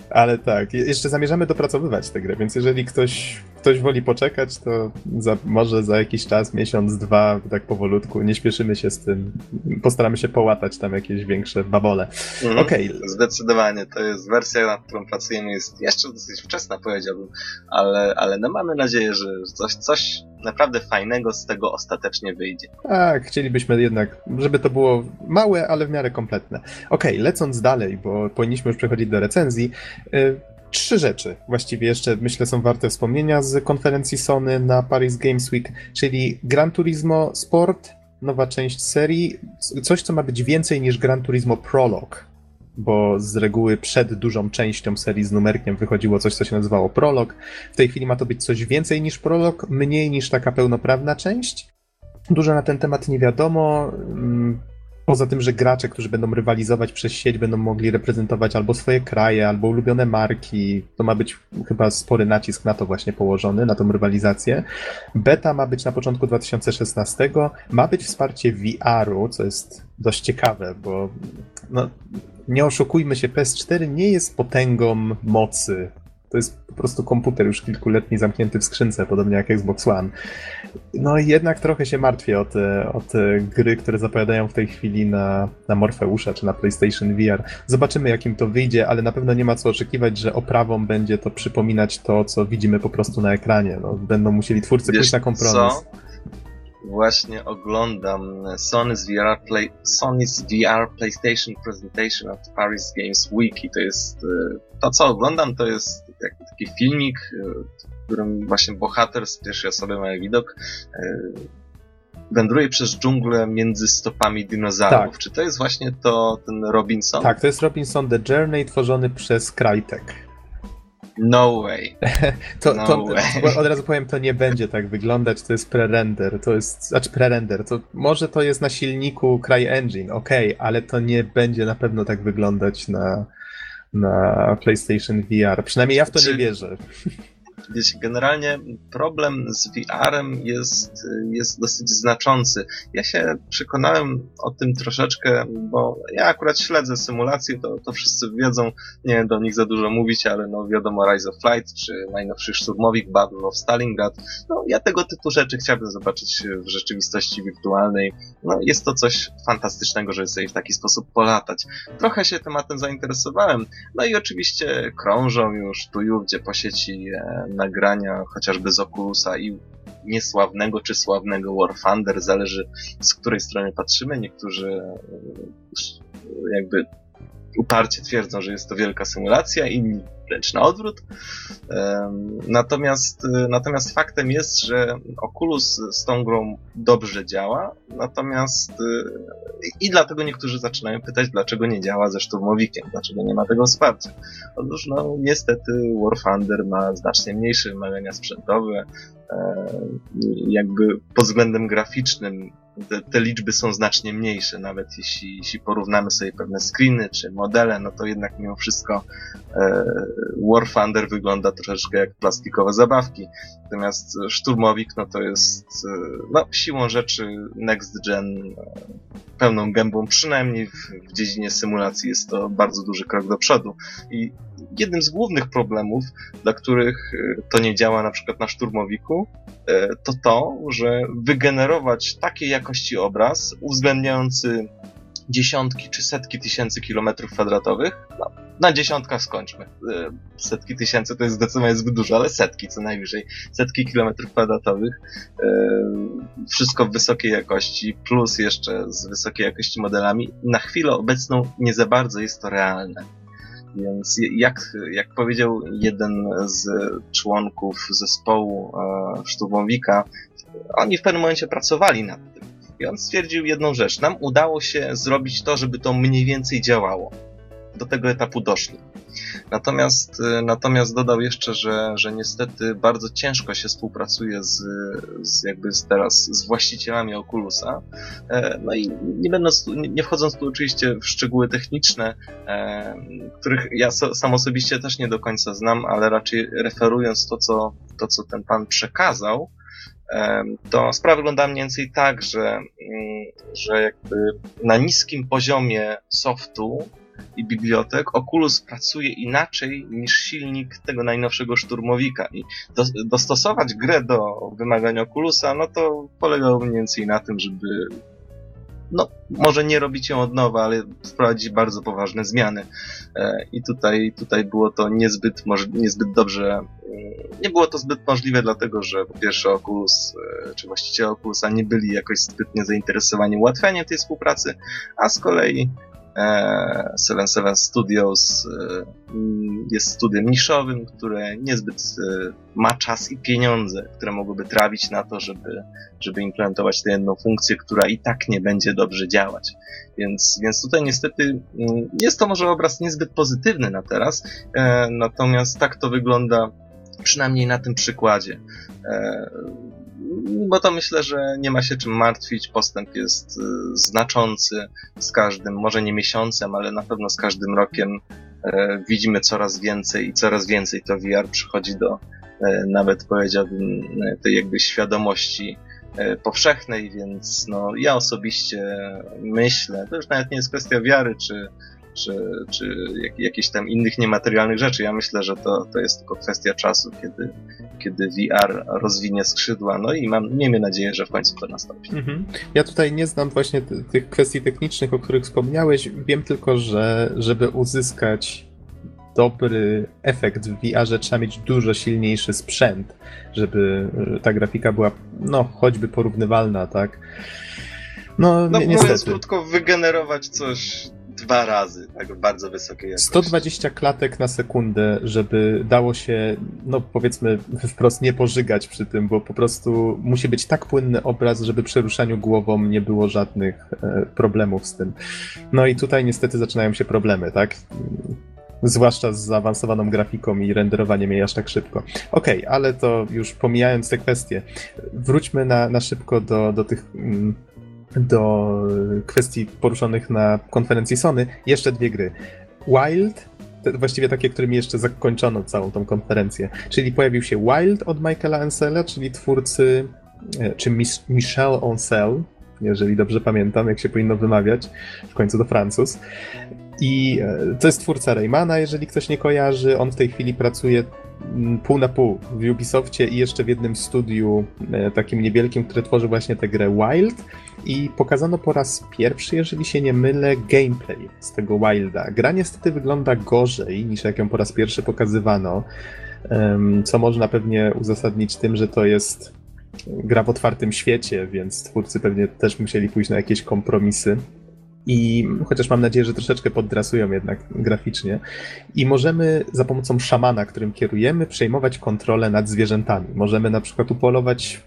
ale tak, jeszcze zamierzamy dopracowywać tę grę, więc jeżeli ktoś ktoś woli poczekać, to za, może za jakiś czas, miesiąc, dwa, tak powolutku, nie śpieszymy się z tym. Postaramy się połatać tam jakieś większe babole. Mhm. Okej. Okay. Zdecydowanie, to jest wersja, nad którą pracujemy, jest jeszcze dosyć wczesna, powiedziałbym, ale, ale no mamy nadzieję, że coś, coś naprawdę fajnego z tego ostatecznie wyjdzie. Tak, chcielibyśmy jednak, żeby to było małe, ale w miarę kompletne. Okej, okay, lecąc dalej, bo powinniśmy już przechodzić do recenzji. Y, trzy rzeczy właściwie jeszcze myślę są warte wspomnienia z konferencji Sony na Paris Games Week, czyli Gran Turismo Sport, nowa część serii, coś co ma być więcej niż Gran Turismo Prologue, bo z reguły przed dużą częścią serii z numerkiem wychodziło coś, co się nazywało Prolog. W tej chwili ma to być coś więcej niż Prolog, mniej niż taka pełnoprawna część. Dużo na ten temat nie wiadomo. Poza tym, że gracze, którzy będą rywalizować przez sieć, będą mogli reprezentować albo swoje kraje, albo ulubione marki. To ma być chyba spory nacisk na to właśnie położony, na tą rywalizację. Beta ma być na początku 2016. Ma być wsparcie VR-u, co jest dość ciekawe, bo no, nie oszukujmy się, PS4 nie jest potęgą mocy to jest po prostu komputer już kilkuletni zamknięty w skrzynce, podobnie jak Xbox One. No i jednak trochę się martwię o te, o te gry, które zapowiadają w tej chwili na, na Morfeusza czy na PlayStation VR. Zobaczymy, jakim to wyjdzie, ale na pewno nie ma co oczekiwać, że oprawą będzie to przypominać to, co widzimy po prostu na ekranie. No, będą musieli twórcy Wiesz pójść na kompromis. Co? Właśnie oglądam Sony's VR, Play, Sony's VR PlayStation Presentation at Paris Games Week i to jest y, to, co oglądam, to jest taki filmik, y, którym właśnie bohater z pierwszej osoby ma widok y, wędruje przez dżunglę między stopami dinozaurów. Tak. Czy to jest właśnie to ten Robinson? Tak, to jest Robinson The Journey tworzony przez Crytek. No way. to, no to, way. Od razu powiem, to nie będzie tak wyglądać, to jest pre-render, to jest, znaczy pre-render, to może to jest na silniku CryEngine, ok, ale to nie będzie na pewno tak wyglądać na, na PlayStation VR. Przynajmniej ja w to Czy... nie wierzę. Wiecie, generalnie problem z VR-em jest, jest dosyć znaczący. Ja się przekonałem o tym troszeczkę, bo ja akurat śledzę symulacje, to, to wszyscy wiedzą, nie do nich za dużo mówić, ale no wiadomo Rise of Flight, czy najnowszy szturmowik Battle of Stalingrad. No ja tego typu rzeczy chciałbym zobaczyć w rzeczywistości wirtualnej. No jest to coś fantastycznego, żeby sobie w taki sposób polatać. Trochę się tematem zainteresowałem. No i oczywiście krążą już tu i gdzie po sieci e, nagrania chociażby z Oculusa i niesławnego czy sławnego War Thunder, zależy z której strony patrzymy. Niektórzy e, jakby uparcie twierdzą, że jest to wielka symulacja, inni wręcz na odwrót. Natomiast, natomiast faktem jest, że Oculus z tą grą dobrze działa, natomiast i dlatego niektórzy zaczynają pytać, dlaczego nie działa ze szturmowikiem, dlaczego nie ma tego wsparcia. Otóż no niestety War Thunder ma znacznie mniejsze wymagania sprzętowe, jakby pod względem graficznym te, te, liczby są znacznie mniejsze, nawet jeśli, jeśli porównamy sobie pewne screeny czy modele, no to jednak mimo wszystko e, War Thunder wygląda troszeczkę jak plastikowe zabawki. Natomiast Szturmowik, no to jest e, no, siłą rzeczy next gen e, pełną gębą, przynajmniej w, w dziedzinie symulacji jest to bardzo duży krok do przodu. I jednym z głównych problemów, dla których e, to nie działa na przykład na Szturmowiku, to to, że wygenerować takiej jakości obraz, uwzględniający dziesiątki czy setki tysięcy kilometrów kwadratowych, no, na dziesiątkach skończmy. E, setki tysięcy to jest zdecydowanie zbyt dużo, ale setki co najwyżej. Setki kilometrów kwadratowych. E, wszystko w wysokiej jakości, plus jeszcze z wysokiej jakości modelami. Na chwilę obecną nie za bardzo jest to realne. Więc jak, jak powiedział jeden z członków zespołu e, Sztubowika, oni w pewnym momencie pracowali nad tym. I on stwierdził jedną rzecz. Nam udało się zrobić to, żeby to mniej więcej działało do tego etapu doszli. Natomiast, y, natomiast dodał jeszcze, że, że niestety bardzo ciężko się współpracuje z, z jakby z teraz z właścicielami Oculusa. E, no i nie będąc, nie wchodząc tu oczywiście w szczegóły techniczne, e, których ja sam osobiście też nie do końca znam, ale raczej referując to, co, to, co ten pan przekazał, to sprawa wygląda mniej więcej tak, że, mm, że jakby na niskim poziomie softu i bibliotek, Oculus pracuje inaczej niż silnik tego najnowszego szturmowika. I do, dostosować grę do wymagań Oculusa, no to polegało mniej więcej na tym, żeby no, może nie robić ją od nowa, ale wprowadzić bardzo poważne zmiany. E, I tutaj, tutaj było to niezbyt, niezbyt dobrze, mm, nie było to zbyt możliwe, dlatego że po pierwsze Oculus, e, czy właściciele Oculusa nie byli jakoś zbytnio zainteresowani ułatwianiem tej współpracy, a z kolei Seven Seven Studios e, jest studiem niszowym, które niezbyt e, ma czas i pieniądze, które mogłyby trawić na to, żeby, żeby implementować tę jedną funkcję, która i tak nie będzie dobrze działać. Więc, więc tutaj niestety mm, jest to może obraz niezbyt pozytywny na teraz, natomiast tak to wygląda przynajmniej na tym przykładzie bo to myślę, że nie ma się czym martwić. Postęp jest y, znaczący z każdym, może nie miesiącem, ale na pewno z każdym rokiem e, widzimy coraz więcej i coraz więcej to VR przychodzi do e, nawet powiedziałbym tej jakby świadomości powszechnej, więc no, ja osobiście myślę, to już nawet nie jest kwestia wiary czy, czy, czy jak, jakichś tam innych niematerialnych rzeczy. Ja myślę, że to, to jest tylko kwestia czasu, kiedy, kiedy VR rozwinie skrzydła, no i mam, miejmy nadzieję, że w końcu to nastąpi. Mhm. Ja tutaj nie znam właśnie tych kwestii technicznych, o których wspomniałeś. Wiem tylko, że żeby uzyskać dobry efekt w VR trzeba mieć dużo silniejszy sprzęt, żeby ta grafika była, no, choćby porównywalna, tak? No, no ni- mówiąc krótko, wygenerować coś dwa razy, tak bardzo wysokiej jakości. 120 klatek na sekundę, żeby dało się, no powiedzmy wprost nie pożygać przy tym, bo po prostu musi być tak płynny obraz, żeby przy ruszaniu głową nie było żadnych e, problemów z tym. No i tutaj niestety zaczynają się problemy, tak? Zwłaszcza z zaawansowaną grafiką i renderowaniem jej aż tak szybko. Okej, okay, ale to już pomijając te kwestie, wróćmy na, na szybko do, do tych mm, do kwestii poruszonych na konferencji Sony, jeszcze dwie gry. Wild, właściwie takie, którymi jeszcze zakończono całą tą konferencję. Czyli pojawił się Wild od Michaela Ancela, czyli twórcy, e, czy Michel Ancel, jeżeli dobrze pamiętam, jak się powinno wymawiać, w końcu to Francuz. I e, to jest twórca Raymana, jeżeli ktoś nie kojarzy. On w tej chwili pracuje pół na pół w Ubisoftie i jeszcze w jednym studiu e, takim niewielkim, które tworzy właśnie tę grę Wild i pokazano po raz pierwszy, jeżeli się nie mylę, gameplay z tego Wilda. Gra niestety wygląda gorzej niż jak ją po raz pierwszy pokazywano, co można pewnie uzasadnić tym, że to jest gra w otwartym świecie, więc twórcy pewnie też musieli pójść na jakieś kompromisy. I chociaż mam nadzieję, że troszeczkę poddrasują jednak graficznie. I możemy za pomocą szamana, którym kierujemy, przejmować kontrolę nad zwierzętami. Możemy na przykład upolować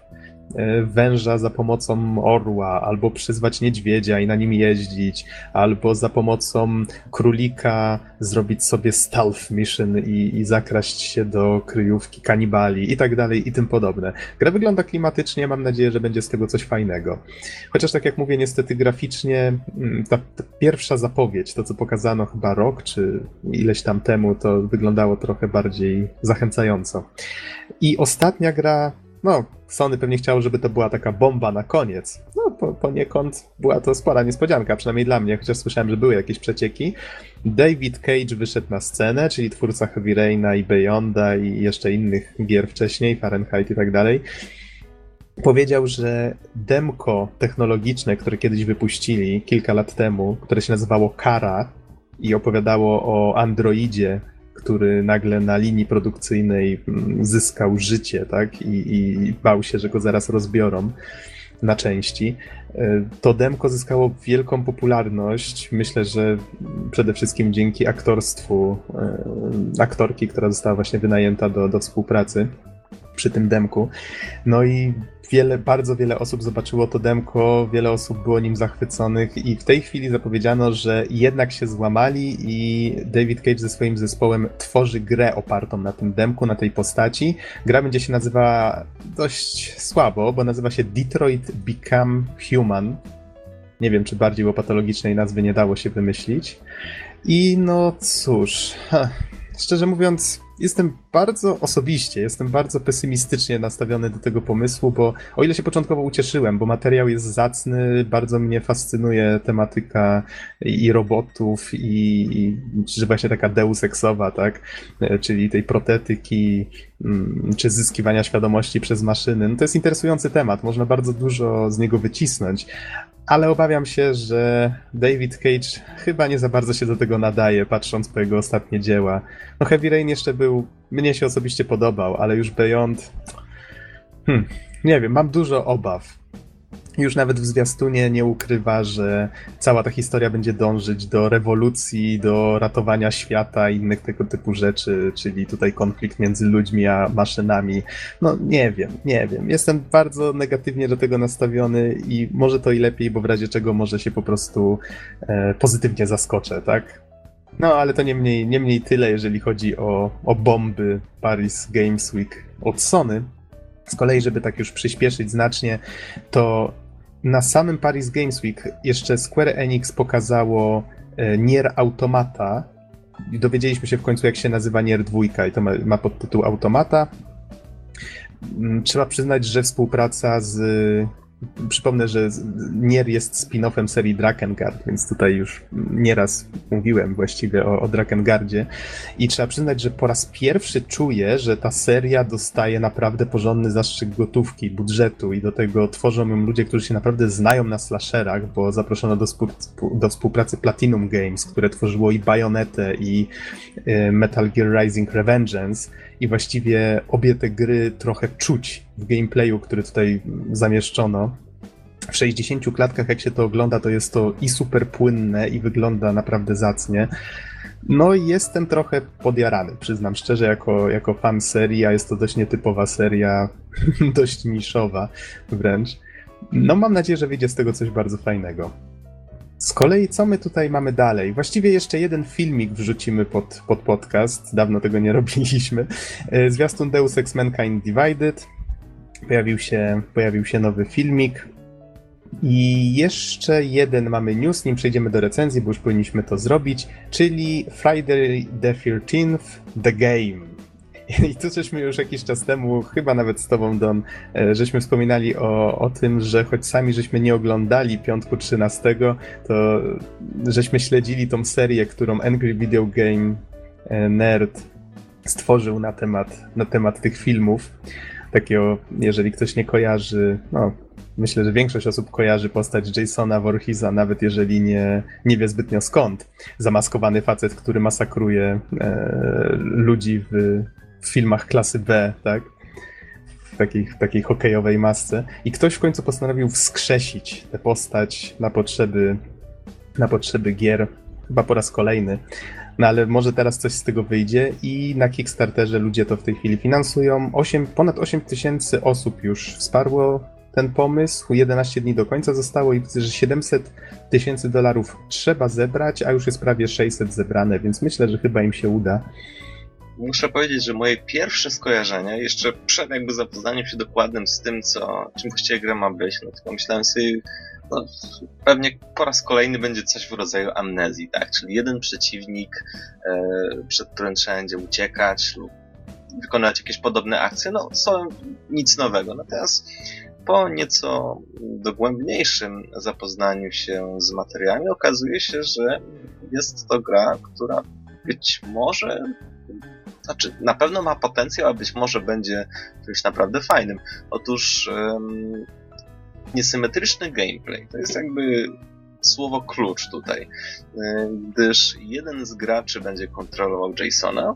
węża za pomocą orła, albo przyzwać niedźwiedzia i na nim jeździć, albo za pomocą królika zrobić sobie stealth mission i, i zakraść się do kryjówki kanibali i tak dalej i tym podobne. Gra wygląda klimatycznie, mam nadzieję, że będzie z tego coś fajnego. Chociaż tak jak mówię, niestety graficznie mm, ta, ta pierwsza zapowiedź, to co pokazano chyba rok czy ileś tam temu, to wyglądało trochę bardziej zachęcająco. I ostatnia gra no, Sony pewnie chciało, żeby to była taka bomba na koniec. No, po, poniekąd była to spora niespodzianka, przynajmniej dla mnie, chociaż słyszałem, że były jakieś przecieki. David Cage wyszedł na scenę, czyli twórca Heavy Raina i Beyonda i jeszcze innych gier wcześniej, Fahrenheit i tak dalej. Powiedział, że demko technologiczne, które kiedyś wypuścili kilka lat temu, które się nazywało Kara i opowiadało o androidzie, który nagle na linii produkcyjnej mm, zyskał życie, tak? I, i bał się, że go zaraz rozbiorą na części. E, to demko zyskało wielką popularność. Myślę, że przede wszystkim dzięki aktorstwu e, aktorki, która została właśnie wynajęta do, do współpracy przy tym demku. No i wiele, bardzo wiele osób zobaczyło to demko, wiele osób było nim zachwyconych i w tej chwili zapowiedziano, że jednak się złamali i David Cage ze swoim zespołem tworzy grę opartą na tym demku, na tej postaci. Gra będzie się nazywała dość słabo, bo nazywa się Detroit Become Human. Nie wiem, czy bardziej łopatologicznej nazwy nie dało się wymyślić. I no cóż, szczerze mówiąc, jestem bardzo osobiście, jestem bardzo pesymistycznie nastawiony do tego pomysłu, bo o ile się początkowo ucieszyłem, bo materiał jest zacny, bardzo mnie fascynuje tematyka i robotów, i, i czy właśnie taka deus exowa, tak? E, czyli tej protetyki, mm, czy zyskiwania świadomości przez maszyny. No to jest interesujący temat, można bardzo dużo z niego wycisnąć, ale obawiam się, że David Cage chyba nie za bardzo się do tego nadaje, patrząc po jego ostatnie dzieła. No Heavy Rain jeszcze był, mnie się osobiście podobał, ale już Beyond, hmm, nie wiem, mam dużo obaw już nawet w zwiastunie nie ukrywa, że cała ta historia będzie dążyć do rewolucji, do ratowania świata i innych tego typu rzeczy, czyli tutaj konflikt między ludźmi a maszynami. No nie wiem, nie wiem. Jestem bardzo negatywnie do tego nastawiony i może to i lepiej, bo w razie czego może się po prostu e, pozytywnie zaskoczę, tak? No, ale to nie mniej, nie mniej tyle, jeżeli chodzi o, o bomby Paris Games Week od Sony. Z kolei, żeby tak już przyspieszyć znacznie, to na samym Paris Games Week jeszcze Square Enix pokazało e, Nier Automata. I dowiedzieliśmy się w końcu, jak się nazywa Nier 2 i to ma, ma podtytuł Automata. Mm, trzeba przyznać, że współpraca z Przypomnę, że Nier jest spin-offem serii Drakengard, więc tutaj już nieraz mówiłem właściwie o, o Drakengardzie. I trzeba przyznać, że po raz pierwszy czuję, że ta seria dostaje naprawdę porządny zastrzyk gotówki, budżetu i do tego tworzą ją ludzie, którzy się naprawdę znają na slasherach, bo zaproszono do, do współpracy Platinum Games, które tworzyło i Bayonetę i y, Metal Gear Rising Revengeance i właściwie obie te gry trochę czuć w gameplayu, który tutaj zamieszczono. W 60 klatkach, jak się to ogląda, to jest to i super płynne, i wygląda naprawdę zacnie. No i jestem trochę podjarany, przyznam szczerze, jako, jako fan serii, a jest to dość nietypowa seria, dość niszowa wręcz. No mam nadzieję, że wyjdzie z tego coś bardzo fajnego. Z kolei co my tutaj mamy dalej? Właściwie jeszcze jeden filmik wrzucimy pod, pod podcast. Dawno tego nie robiliśmy. E, zwiastun Deus Ex Mankind Divided. Pojawił się, pojawił się nowy filmik. I jeszcze jeden mamy news, nim przejdziemy do recenzji, bo już powinniśmy to zrobić, czyli Friday the 13th The Game. I tu żeśmy już jakiś czas temu, chyba nawet z tobą, Don, e, żeśmy wspominali o, o tym, że choć sami żeśmy nie oglądali piątku 13, to żeśmy śledzili tą serię, którą Angry Video Game e, Nerd stworzył na temat, na temat tych filmów. Takiego, jeżeli ktoś nie kojarzy, no, myślę, że większość osób kojarzy postać Jasona Voorheesa, nawet jeżeli nie, nie wie zbytnio skąd. Zamaskowany facet, który masakruje e, ludzi w w filmach klasy B, tak? W takiej, w takiej hokejowej masce. I ktoś w końcu postanowił wskrzesić tę postać na potrzeby, na potrzeby gier, chyba po raz kolejny. No ale może teraz coś z tego wyjdzie i na Kickstarterze ludzie to w tej chwili finansują. 8, ponad 8 tysięcy osób już wsparło ten pomysł. 11 dni do końca zostało i widzę, że 700 tysięcy dolarów trzeba zebrać, a już jest prawie 600 zebrane, więc myślę, że chyba im się uda muszę powiedzieć, że moje pierwsze skojarzenia, jeszcze przed jakby zapoznaniem się dokładnym z tym, co, czym właściwie gra ma być, no to pomyślałem sobie, no, pewnie po raz kolejny będzie coś w rodzaju amnezji, tak? Czyli jeden przeciwnik, e, przed którym trzeba będzie uciekać lub wykonać jakieś podobne akcje, no są nic nowego. Natomiast po nieco dogłębniejszym zapoznaniu się z materiałami okazuje się, że jest to gra, która być może znaczy, na pewno ma potencjał, a być może będzie czymś naprawdę fajnym. Otóż um, niesymetryczny gameplay to jest jakby słowo klucz tutaj, gdyż jeden z graczy będzie kontrolował Jasona,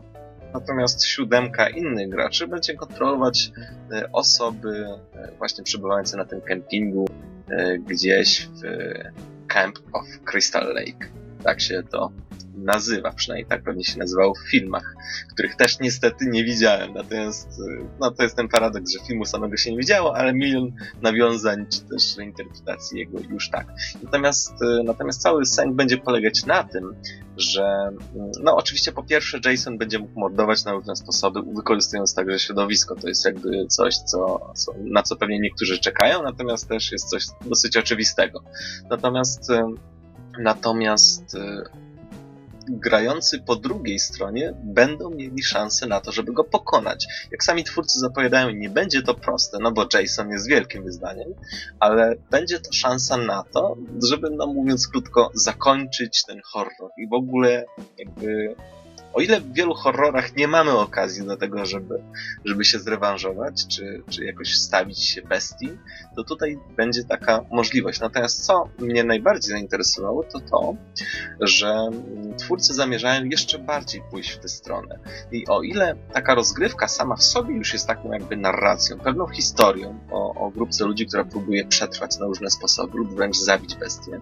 natomiast siódemka innych graczy będzie kontrolować e, osoby e, właśnie przebywające na tym kempingu e, gdzieś w Camp of Crystal Lake. Tak się to nazywa, przynajmniej tak pewnie się nazywało w filmach, których też niestety nie widziałem. Natomiast y, no, to jest ten paradoks, że filmu samego się nie widziało, ale milion nawiązań czy też interpretacji jego już tak. Natomiast, y, natomiast cały sęk będzie polegać na tym, że mm, no oczywiście po pierwsze Jason będzie mógł mordować na różne sposoby, wykorzystując także środowisko. To jest jakby coś, co, co, na co pewnie niektórzy czekają, natomiast też jest coś dosyć oczywistego. Natomiast y, Natomiast grający po drugiej stronie będą mieli szansę na to, żeby go pokonać. Jak sami twórcy zapowiadają, nie będzie to proste, no bo Jason jest wielkim wyzwaniem, ale będzie to szansa na to, żeby, no mówiąc krótko, zakończyć ten horror i w ogóle jakby o ile w wielu horrorach nie mamy okazji do tego, żeby, żeby się zrewanżować, czy, czy jakoś stawić się bestii, to tutaj będzie taka możliwość. Natomiast co mnie najbardziej zainteresowało, to to, że twórcy zamierzają jeszcze bardziej pójść w tę stronę. I o ile taka rozgrywka sama w sobie już jest taką jakby narracją, pewną historią o, o grupce ludzi, która próbuje przetrwać na różne sposoby lub wręcz zabić bestię,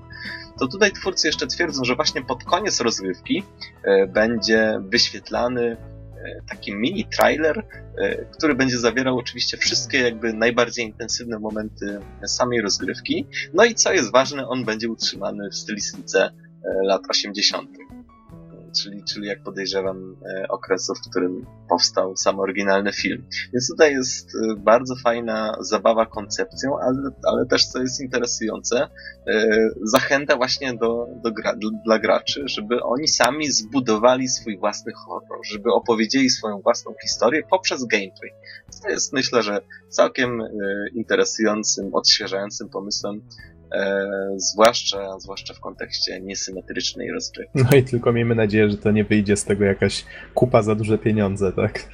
to tutaj twórcy jeszcze twierdzą, że właśnie pod koniec rozgrywki e, będzie wyświetlany e, taki mini trailer, e, który będzie zawierał oczywiście wszystkie jakby najbardziej intensywne momenty samej rozgrywki. No i co jest ważne, on będzie utrzymany w stylistyce lat 80 czyli, czyli jak podejrzewam e, okresu, w którym powstał sam oryginalny film. Więc tutaj jest e, bardzo fajna zabawa koncepcją, ale, ale też co jest interesujące, e, zachęta właśnie do, do gra, dla graczy, żeby oni sami zbudowali swój własny horror, żeby opowiedzieli swoją własną historię poprzez gameplay. To jest myślę, że całkiem interesującym, odświeżającym pomysłem E, zwłaszcza, zwłaszcza w kontekście niesymetrycznej rozgrywki. No i tylko miejmy nadzieję, że to nie wyjdzie z tego jakaś kupa za duże pieniądze, tak?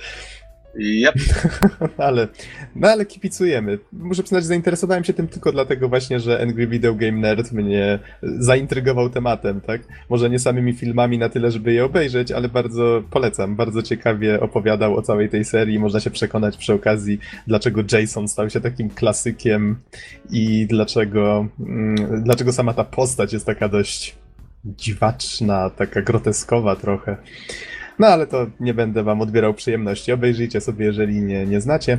Yep. ale, no ale kipicujemy. Muszę przyznać, zainteresowałem się tym tylko dlatego właśnie, że Angry Video Game Nerd mnie zaintrygował tematem, tak? Może nie samymi filmami na tyle, żeby je obejrzeć, ale bardzo polecam. Bardzo ciekawie opowiadał o całej tej serii. Można się przekonać przy okazji, dlaczego Jason stał się takim klasykiem i dlaczego, mm, dlaczego sama ta postać jest taka dość dziwaczna, taka groteskowa trochę. No ale to nie będę wam odbierał przyjemności. Obejrzyjcie sobie, jeżeli nie, nie znacie.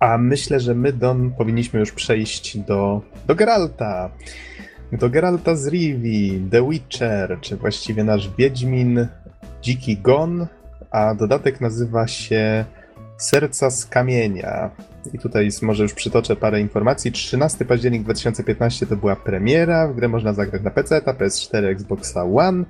A myślę, że my, Don, powinniśmy już przejść do, do Geralta. Do Geralta z Rivi, The Witcher, czy właściwie nasz Wiedźmin Dziki Gon, a dodatek nazywa się Serca z Kamienia. I tutaj może już przytoczę parę informacji. 13 październik 2015 to była premiera. W grę można zagrać na PC, PS4, Xboxa One.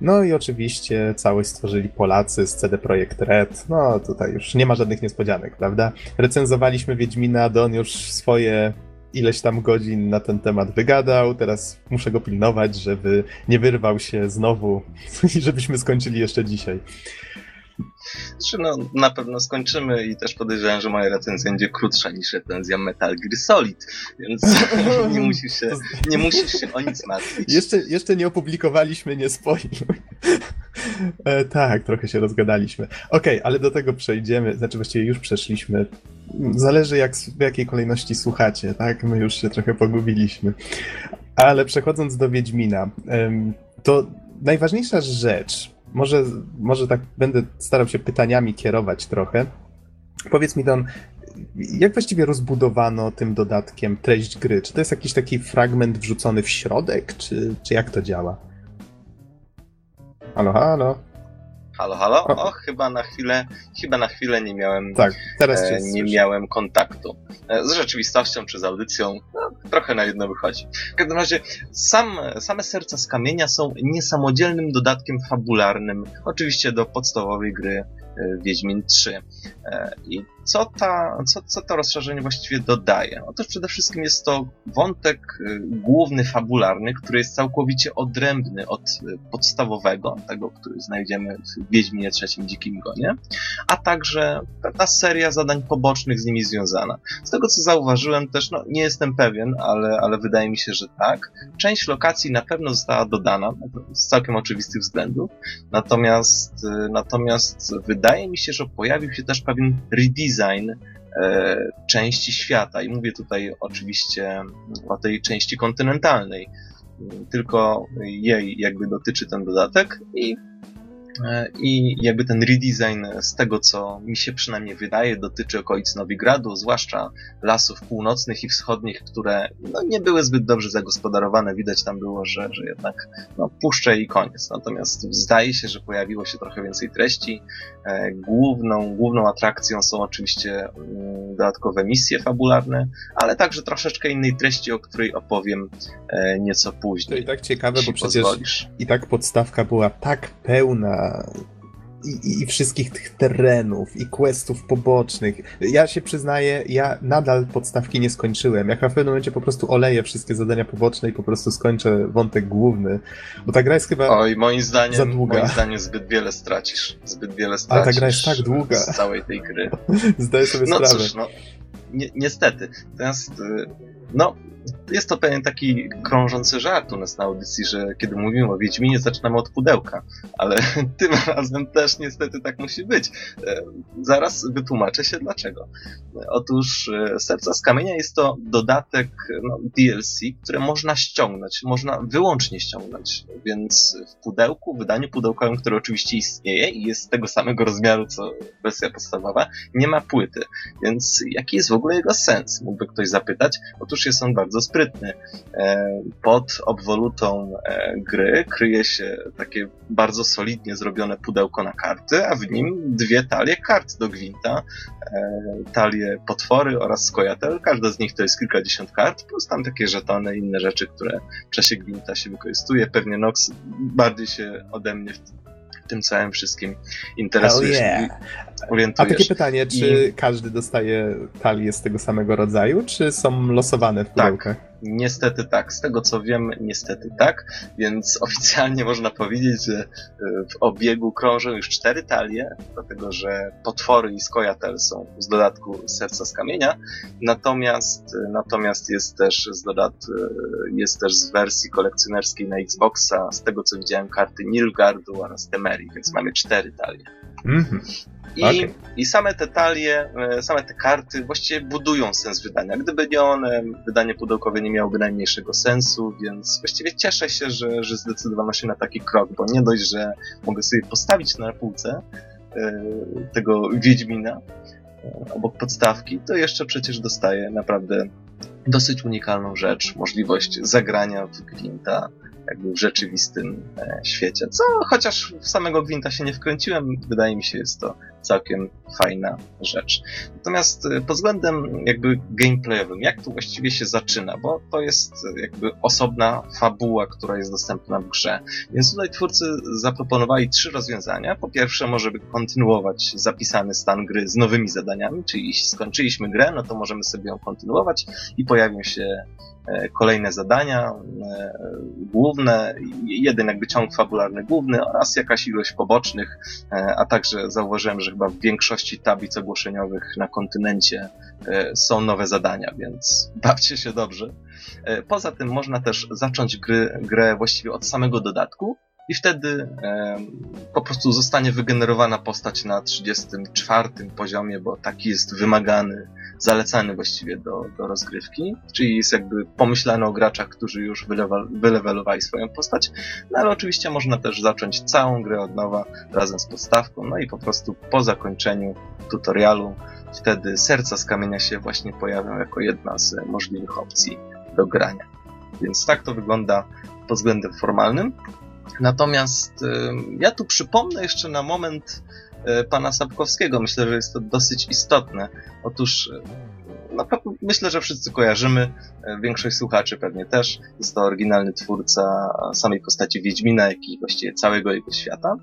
No i oczywiście całość stworzyli Polacy z CD Projekt Red. No tutaj już nie ma żadnych niespodzianek, prawda? Recenzowaliśmy Wiedźmina, Don już swoje ileś tam godzin na ten temat wygadał. Teraz muszę go pilnować, żeby nie wyrwał się znowu i żebyśmy skończyli jeszcze dzisiaj. Znaczy, no, na pewno skończymy i też podejrzewam, że moja recenzja będzie krótsza niż recenzja Metal Gear Solid, więc nie musisz się, nie musisz się o nic martwić. Jeszcze, jeszcze nie opublikowaliśmy, nie spoiluj. E, tak, trochę się rozgadaliśmy. Okej, okay, ale do tego przejdziemy, znaczy właściwie już przeszliśmy. Zależy jak, w jakiej kolejności słuchacie, tak? My już się trochę pogubiliśmy. Ale przechodząc do Wiedźmina, to najważniejsza rzecz, może, może tak będę starał się pytaniami kierować trochę. Powiedz mi, Don, jak właściwie rozbudowano tym dodatkiem treść gry? Czy to jest jakiś taki fragment wrzucony w środek, czy, czy jak to działa? Halo, halo. Halo, halo? O, o chyba na chwilę, chyba na chwilę nie miałem, tak, teraz e, nie miałem kontaktu e, z rzeczywistością czy z audycją. No, trochę na jedno wychodzi. W każdym razie sam, same serca z kamienia są niesamodzielnym dodatkiem fabularnym, oczywiście do podstawowej gry e, Wiedźmin 3. E, I co, ta, co, co to rozszerzenie właściwie dodaje? Otóż przede wszystkim jest to wątek y, główny, fabularny, który jest całkowicie odrębny od y, podstawowego, tego, który znajdziemy w Wiedźminie trzecim Dzikim Gonie, a także ta seria zadań pobocznych z nimi związana. Z tego, co zauważyłem też, no nie jestem pewien, ale, ale wydaje mi się, że tak. Część lokacji na pewno została dodana, z całkiem oczywistych względów, natomiast, y, natomiast wydaje mi się, że pojawił się też pewien redesign design e, części świata. I mówię tutaj oczywiście o tej części kontynentalnej. Tylko jej jakby dotyczy ten dodatek i I jakby ten redesign z tego, co mi się przynajmniej wydaje, dotyczy okolic Nowigradu, zwłaszcza lasów północnych i wschodnich, które no, nie były zbyt dobrze zagospodarowane. Widać tam było, że, że jednak no, puszczę i koniec. Natomiast zdaje się, że pojawiło się trochę więcej treści. E, główną, główną atrakcją są oczywiście mm, dodatkowe misje fabularne, ale także troszeczkę innej treści, o której opowiem e, nieco później. To i tak ciekawe, bo przecież pozwolisz. i tak podstawka była tak pełna i, i, wszystkich tych terenów i questów pobocznych. Ja się przyznaję, ja nadal podstawki nie skończyłem. Jak na pewnym momencie po prostu oleję wszystkie zadania poboczne i po prostu skończę wątek główny. Bo ta gra jest chyba Oj, moim zdaniem, za długa. Moim zdaniem zbyt wiele stracisz. Zbyt wiele stracisz. A ta gra jest tak długa. Z całej tej gry. Zdaję sobie no sprawę. Cóż, no ni niestety. Natomiast, y, no, jest to pewien taki krążący żart u nas na audycji, że kiedy mówimy o Wiedźminie, zaczynamy od pudełka, ale tym razem też niestety tak musi być. E, zaraz wytłumaczę się dlaczego. Otóż e, Serca z Kamienia jest to dodatek no, DLC, które można ściągnąć, można wyłącznie ściągnąć, więc w pudełku, wydaniu pudełkowym, które oczywiście istnieje i jest tego samego rozmiaru co wersja podstawowa, nie ma płyty. Więc jaki jest w ogóle jego sens? Mógłby ktoś zapytać. Otóż jest on bardzo sprytny. E, pod obwolutą e, gry kryje się takie bardzo solidnie zrobione pudełko na karty, a w nim dwie talie kart do gwinta. E, talie potwory oraz skojatel. Każda z nich to jest kilkadziesiąt kart, plus tam takie żetony i inne rzeczy, które w czasie gwinta się wykorzystuje. Pewnie Nox bardziej się ode mnie w tym całym wszystkim interesuje yeah. A takie pytanie, czy I... każdy dostaje talię z tego samego rodzaju, czy są losowane w tak. pudełkach? Tak. Niestety tak. Z tego co wiem, niestety tak. Więc oficjalnie można powiedzieć, że e, w obiegu krążą już cztery talie, dlatego że potwory i skojatel są z dodatku serca z kamienia. Natomiast, e, natomiast jest też z dodat, e, jest też z wersji kolekcjonerskiej na Xboxa, z tego co widziałem, karty Nilgardu oraz Temerii, więc mamy cztery talie. -hmm. I, okay. I same te talie, e, same te karty właściwie budują sens wydania. Gdyby nie one, wydanie pudełkowe nie miałoby najmniejszego sensu, więc właściwie cieszę się, że, że zdecydowano się na taki krok, bo nie dość, że mogę sobie postawić na półce e, tego Wiedźmina e, obok podstawki, to jeszcze przecież dostaję naprawdę dosyć unikalną rzecz, możliwość zagrania w Gwinta jakby w rzeczywistym e, świecie. Co chociaż w samego Gwinta się nie wkręciłem, wydaje mi się jest to całkiem fajna rzecz. Natomiast e, pod względem jakby gameplayowym, jak to właściwie się zaczyna, bo to jest e, jakby osobna fabuła, która jest dostępna w grze. Więc tutaj twórcy zaproponowali trzy rozwiązania. Po pierwsze, może by kontynuować zapisany stan gry z nowymi zadaniami, czyli skończyliśmy grę, no to możemy sobie ją kontynuować i pojawią się E, kolejne zadania e, główne, jeden jakby ciąg fabularny główny oraz jakaś ilość pobocznych, e, a także zauważyłem, że chyba w większości tablic ogłoszeniowych na kontynencie są nowe zadania, więc bawcie się dobrze. Poza tym można też zacząć gry, grę właściwie od samego dodatku, i wtedy e, po prostu zostanie wygenerowana postać na 34 poziomie, bo taki jest wymagany, zalecany właściwie do, do rozgrywki, czyli jest jakby pomyślane o graczach, którzy już wylewelowali swoją postać, no ale oczywiście można też zacząć całą grę od nowa razem z podstawką, no i po prostu po zakończeniu tutorialu wtedy serca z kamienia się właśnie pojawią jako jedna z możliwych opcji do grania. Więc tak to wygląda pod względem formalnym. Natomiast ja tu przypomnę jeszcze na moment e, pana Sapkowskiego. Myślę, że jest to dosyć istotne. Otóż no, myślę, że wszyscy kojarzymy, e, większość słuchaczy pewnie też. Jest to oryginalny twórca samej postaci Wiedźmina, jak i właściwie całego jego świata.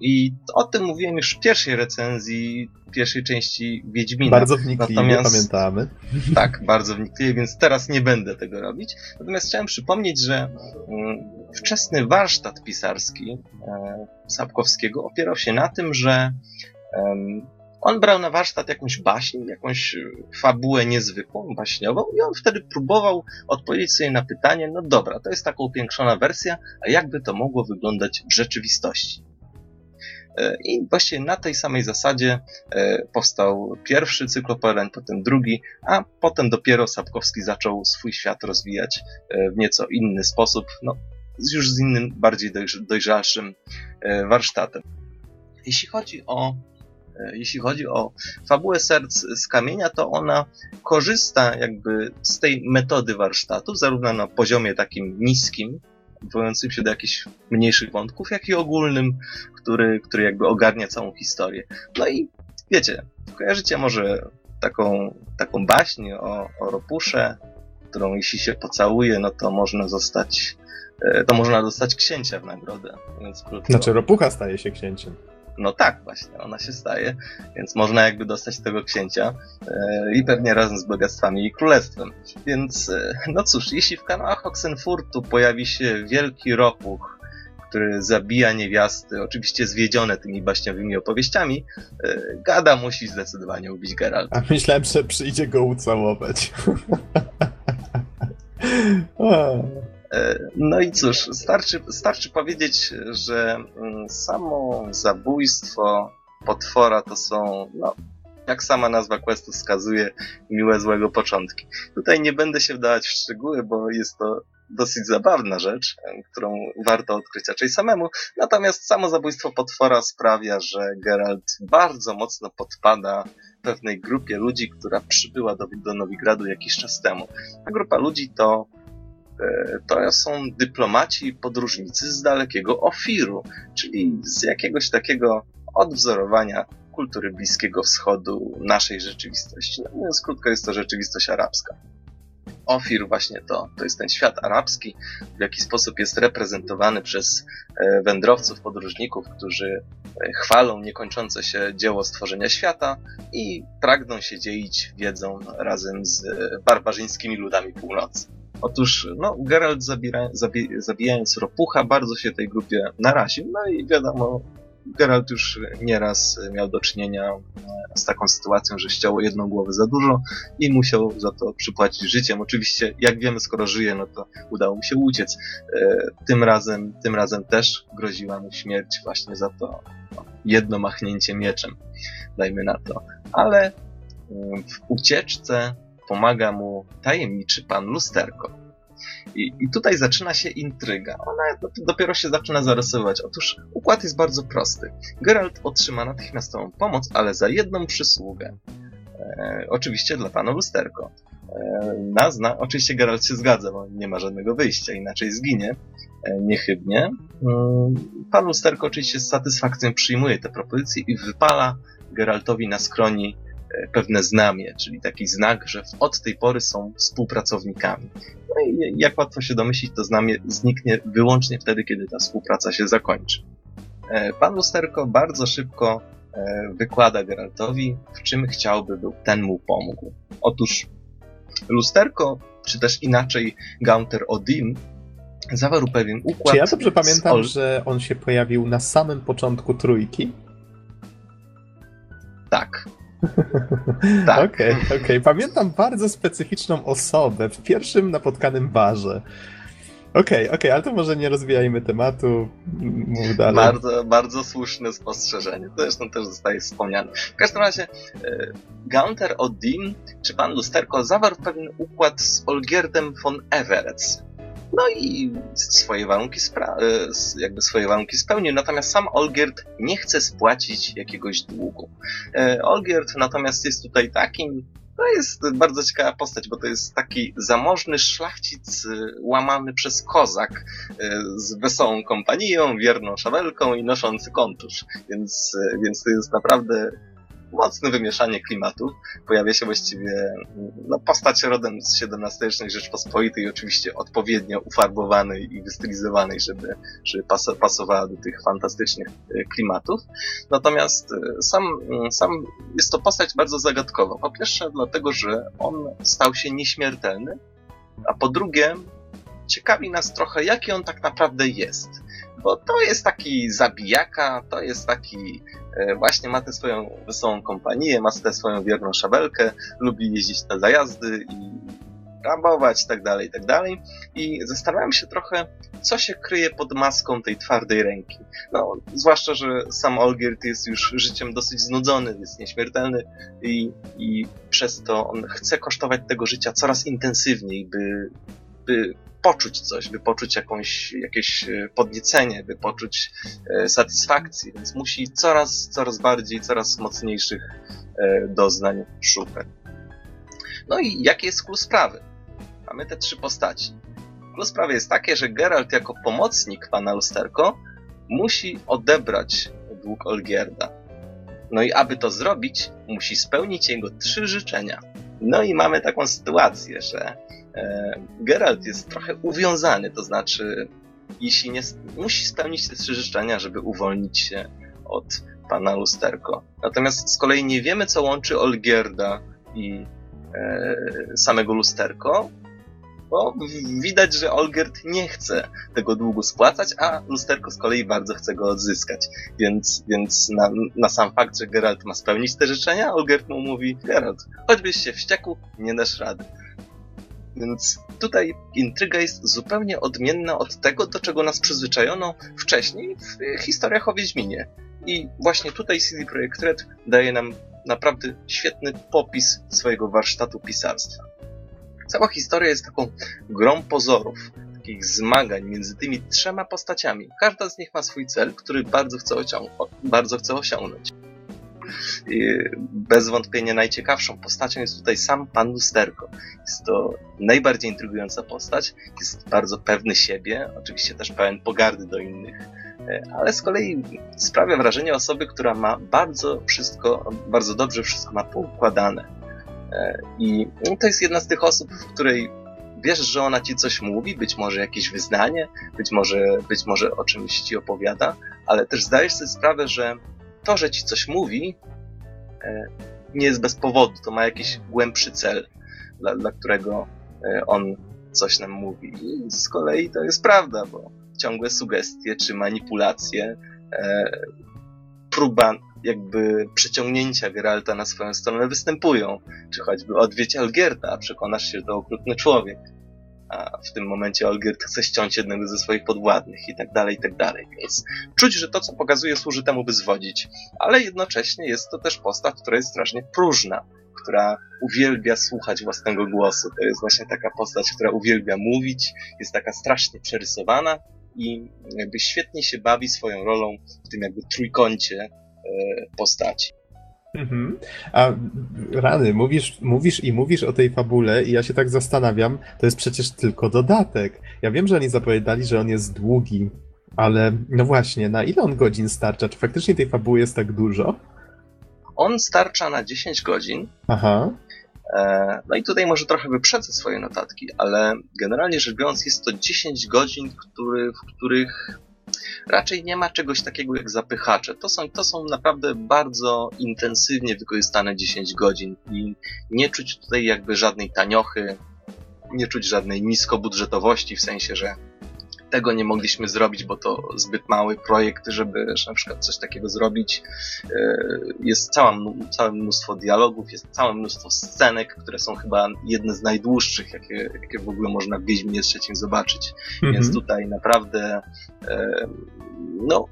I o tym mówiłem już w pierwszej recenzji pierwszej części Wiedźmina. Bardzo wnikliwie, Natomiast, pamiętamy. Tak, bardzo wnikliwie, więc teraz nie będę tego robić. Natomiast chciałem przypomnieć, że mm, wczesny warsztat pisarski e, Sapkowskiego opierał się na tym, że on brał na warsztat jakąś baśń, jakąś fabułę niezwykłą, baśniową i on wtedy próbował odpowiedzieć sobie na pytanie, no dobra, to jest taka upiększona wersja, a jakby to mogło wyglądać w rzeczywistości? E, I właśnie na tej samej zasadzie e, powstał pierwszy cykloperon, potem drugi, a potem dopiero Sapkowski zaczął swój świat rozwijać e, w nieco inny sposób. No, już z innym, bardziej dojrzalszym warsztatem. Jeśli chodzi o jeśli chodzi o fabułę Serc z Kamienia, to ona korzysta jakby z tej metody warsztatu, zarówno na poziomie takim niskim, odwołującym się do jakichś mniejszych wątków, jak i ogólnym, który, który jakby ogarnia całą historię. No i wiecie, kojarzycie może taką, taką baśń o, o Ropusze, którą jeśli się pocałuje, no to można zostać, e, to można dostać księcia w nagrodę. Więc krótko... Znaczy Ropucha staje się księciem. No tak, właśnie, ona się staje, więc można jakby dostać tego księcia e, i pewnie razem z bogactwami i królestwem. Więc, e, no cóż, jeśli w kanałach Oxenfurtu pojawi się wielki ropuch, który zabija niewiasty, oczywiście zwiedzione tymi baśniowymi opowieściami, e, Gada musi zdecydowanie ubić Geralt. A myślałem, że przyjdzie go ucałować. No i cóż, starczy, starczy powiedzieć, że mm, samo zabójstwo potwora to są, no, jak sama nazwa questu wskazuje, miłe złego początki. Tutaj nie będę się wdawać w szczegóły, bo jest to dosyć zabawna rzecz, którą warto odkryć raczej samemu. Natomiast samo zabójstwo potwora sprawia, że Geralt bardzo mocno podpada pewnej grupie ludzi, która przybyła do, do Nowigradu jakiś czas temu. Ta grupa ludzi to to są dyplomaci i podróżnicy z dalekiego Ofiru, czyli z jakiegoś takiego odwzorowania kultury Bliskiego Wschodu, naszej rzeczywistości. No, mówiąc krótko, jest to rzeczywistość arabska. Ofir właśnie to, to jest ten świat arabski, w jaki sposób jest reprezentowany przez e, wędrowców, podróżników, którzy e, chwalą niekończące się dzieło stworzenia świata i pragną się dzielić wiedzą razem z barbarzyńskimi ludami północy. Otóż, no, Geralt zabiera, zabi, zabijając ropucha bardzo się tej grupie naraził, no i wiadomo, Geralt już nieraz miał do czynienia e, z taką sytuacją, że ściął jedną głowę za dużo i musiał za to przypłacić życiem. Oczywiście, jak wiemy, skoro żyje, no to udało mu się uciec. E, tym razem, tym razem też groziła mu śmierć właśnie za to no, jedno machnięcie mieczem, dajmy na to. Ale e, w ucieczce pomaga mu tajemniczy pan Lusterko. I, I, tutaj zaczyna się intryga. Ona dopiero się zaczyna zarysować. Otóż układ jest bardzo prosty. Geralt otrzyma natychmiastową pomoc, ale za jedną przysługę. E, oczywiście dla pana Lusterko. E, nazna, oczywiście Geralt się zgadza, bo nie ma żadnego wyjścia, inaczej zginie e, niechybnie. Mm, pan Lusterko oczywiście z satysfakcją przyjmuje te propozycje i wypala Geraltowi na skroni pewne znamie, czyli taki znak, że od tej pory są współpracownikami. No i jak łatwo się domyślić, to znamie zniknie wyłącznie wtedy, kiedy ta współpraca się zakończy. E, pan Lusterko bardzo szybko e, wykłada Geraltowi, w czym chciałby, by ten mu pomógł. Otóż Lusterko, czy też inaczej Gaunter Odin, zawarł pewien układ. Czy ja dobrze pamiętam, Ol... że on się pojawił na samym początku trójki? Tak. Tak. Okej, okay, okay, Pamiętam bardzo specyficzną osobę w pierwszym napotkanym barze. Okej, okay, okej, okay, ale to może nie rozwijajmy tematu. Mów dalej. Bardzo, bardzo słuszne spostrzeżenie. Zresztą też zostaje wspomniane. W każdym razie e, Gaunter Odin, czy pan Lusterko, zawarł pewien układ z Olgierdem von Everett. No i swoje warunki, e, jakby swoje warunki spełnił, natomiast sam Olgierd nie chce spłacić jakiegoś długu. E, Olgierd natomiast jest tutaj takim, to jest bardzo ciekawa postać, bo to jest taki zamożny szlachcic e, łamany przez kozak z wesołą kompanią, wierną szabelką i noszący kontusz. Więc, więc to jest naprawdę mocne wymieszanie klimatu. Pojawia się właściwie no, postać rodem z XVII-wiecznej Rzeczpospolitej, oczywiście odpowiednio ufarbowanej i wystylizowanej, żeby, żeby pas pasowała do tych fantastycznych e, klimatów. Natomiast e, sam, sam jest to postać bardzo zagadkowa. Po pierwsze dlatego, że on stał się nieśmiertelny, a po drugie ciekawi nas trochę, jaki on tak naprawdę jest. Bo to jest taki zabijaka, to jest taki E, właśnie ma tę swoją wesołą kompanię, ma tę swoją wierną szabelkę, lubi jeździć na zajazdy i rabować, tak dalej, tak dalej. I zastanawiam się trochę, co się kryje pod maską tej twardej ręki. No, zwłaszcza, że sam Olgierd jest już życiem dosyć znudzony, jest nieśmiertelny i, i przez to on chce kosztować tego życia coraz intensywniej, by, by poczuć coś, by poczuć jakąś, jakieś e, podniecenie, by poczuć e, satysfakcję, więc musi coraz, coraz bardziej, coraz mocniejszych e, doznań szukać. No i jaki jest klucz sprawy? Mamy te trzy postaci. Klucz sprawy jest takie, że Geralt jako pomocnik pana Lusterko musi odebrać dług Olgierda. No i aby to zrobić, musi spełnić jego trzy życzenia. No i mamy taką sytuację, że Geralt jest trochę uwiązany, to znaczy jeśli nie, musi spełnić te trzy życzenia, żeby uwolnić się od pana Lusterko. Natomiast z kolei nie wiemy, co łączy Olgierda i e, samego Lusterko, bo widać, że Olgerd nie chce tego długu spłacać, a Lusterko z kolei bardzo chce go odzyskać. Więc, więc na, na sam fakt, że Geralt ma spełnić te życzenia, Olgerd mu mówi, Geralt, choćbyś się wściekł, nie dasz rady. Więc tutaj intryga jest zupełnie odmienna od tego, do czego nas przyzwyczajono wcześniej w historiach o Wiedźminie. I właśnie tutaj CD Projekt Red daje nam naprawdę świetny popis swojego warsztatu pisarstwa. Cała historia jest taką grą pozorów, takich zmagań między tymi trzema postaciami. Każda z nich ma swój cel, który bardzo chce, bardzo chce osiągnąć. Bez wątpienia najciekawszą postacią jest tutaj sam pan Lusterko. Jest to najbardziej intrygująca postać, jest bardzo pewny siebie, oczywiście też pełen pogardy do innych, e, ale z kolei sprawia wrażenie osoby, która ma bardzo wszystko, bardzo dobrze wszystko ma poukładane i to jest jedna z tych osób, w której wiesz, że ona ci coś mówi, być może jakieś wyznanie, być może, być może o czymś ci opowiada, ale też zdajesz sobie sprawę, że to, że ci coś mówi, e, nie jest bez powodu, to ma jakiś głębszy cel, dla, dla którego e, on coś nam mówi. I z kolei to jest prawda, bo ciągłe sugestie czy manipulacje, e, próba jakby przyciągnięcia Geralta na swoją stronę występują. Czy choćby odwiedź Algierta, przekonasz się, że to okrutny człowiek. A w tym momencie Olgierd chce ściąć jednego ze swoich podwładnych i tak dalej, i tak dalej. Więc czuć, że to, co pokazuje, służy temu, by zwodzić. Ale jednocześnie jest to też postać, która jest strasznie próżna, która uwielbia słuchać własnego głosu. To jest właśnie taka postać, która uwielbia mówić, jest taka strasznie przerysowana i jakby świetnie się bawi swoją rolą w tym jakby trójkącie E, postaci. Mhm. A rany, mówisz, mówisz i mówisz o tej fabule i ja się tak zastanawiam, to jest przecież tylko dodatek. Ja wiem, że oni zapowiadali, że on jest długi, ale no właśnie, na ile on godzin starcza? Czy faktycznie tej fabuły jest tak dużo? On starcza na 10 godzin. Aha. E, no i tutaj może trochę wyprzedzę swoje notatki, ale generalnie rzecz biorąc jest to 10 godzin, który, w których raczej nie ma czegoś takiego jak zapychacze. To są, to są naprawdę bardzo intensywnie wykorzystane 10 godzin i nie czuć tutaj jakby żadnej taniochy, nie czuć żadnej niskobudżetowości, w sensie, że tego nie mogliśmy zrobić, bo to zbyt mały projekt, żeby na przykład coś takiego zrobić. E, jest cała, całe mnóstwo dialogów, jest całe mnóstwo scenek, które są chyba jedne z najdłuższych, jakie, jakie w ogóle można w Wiedźminie trzecim zobaczyć. Mhm. Więc tutaj naprawdę e, no,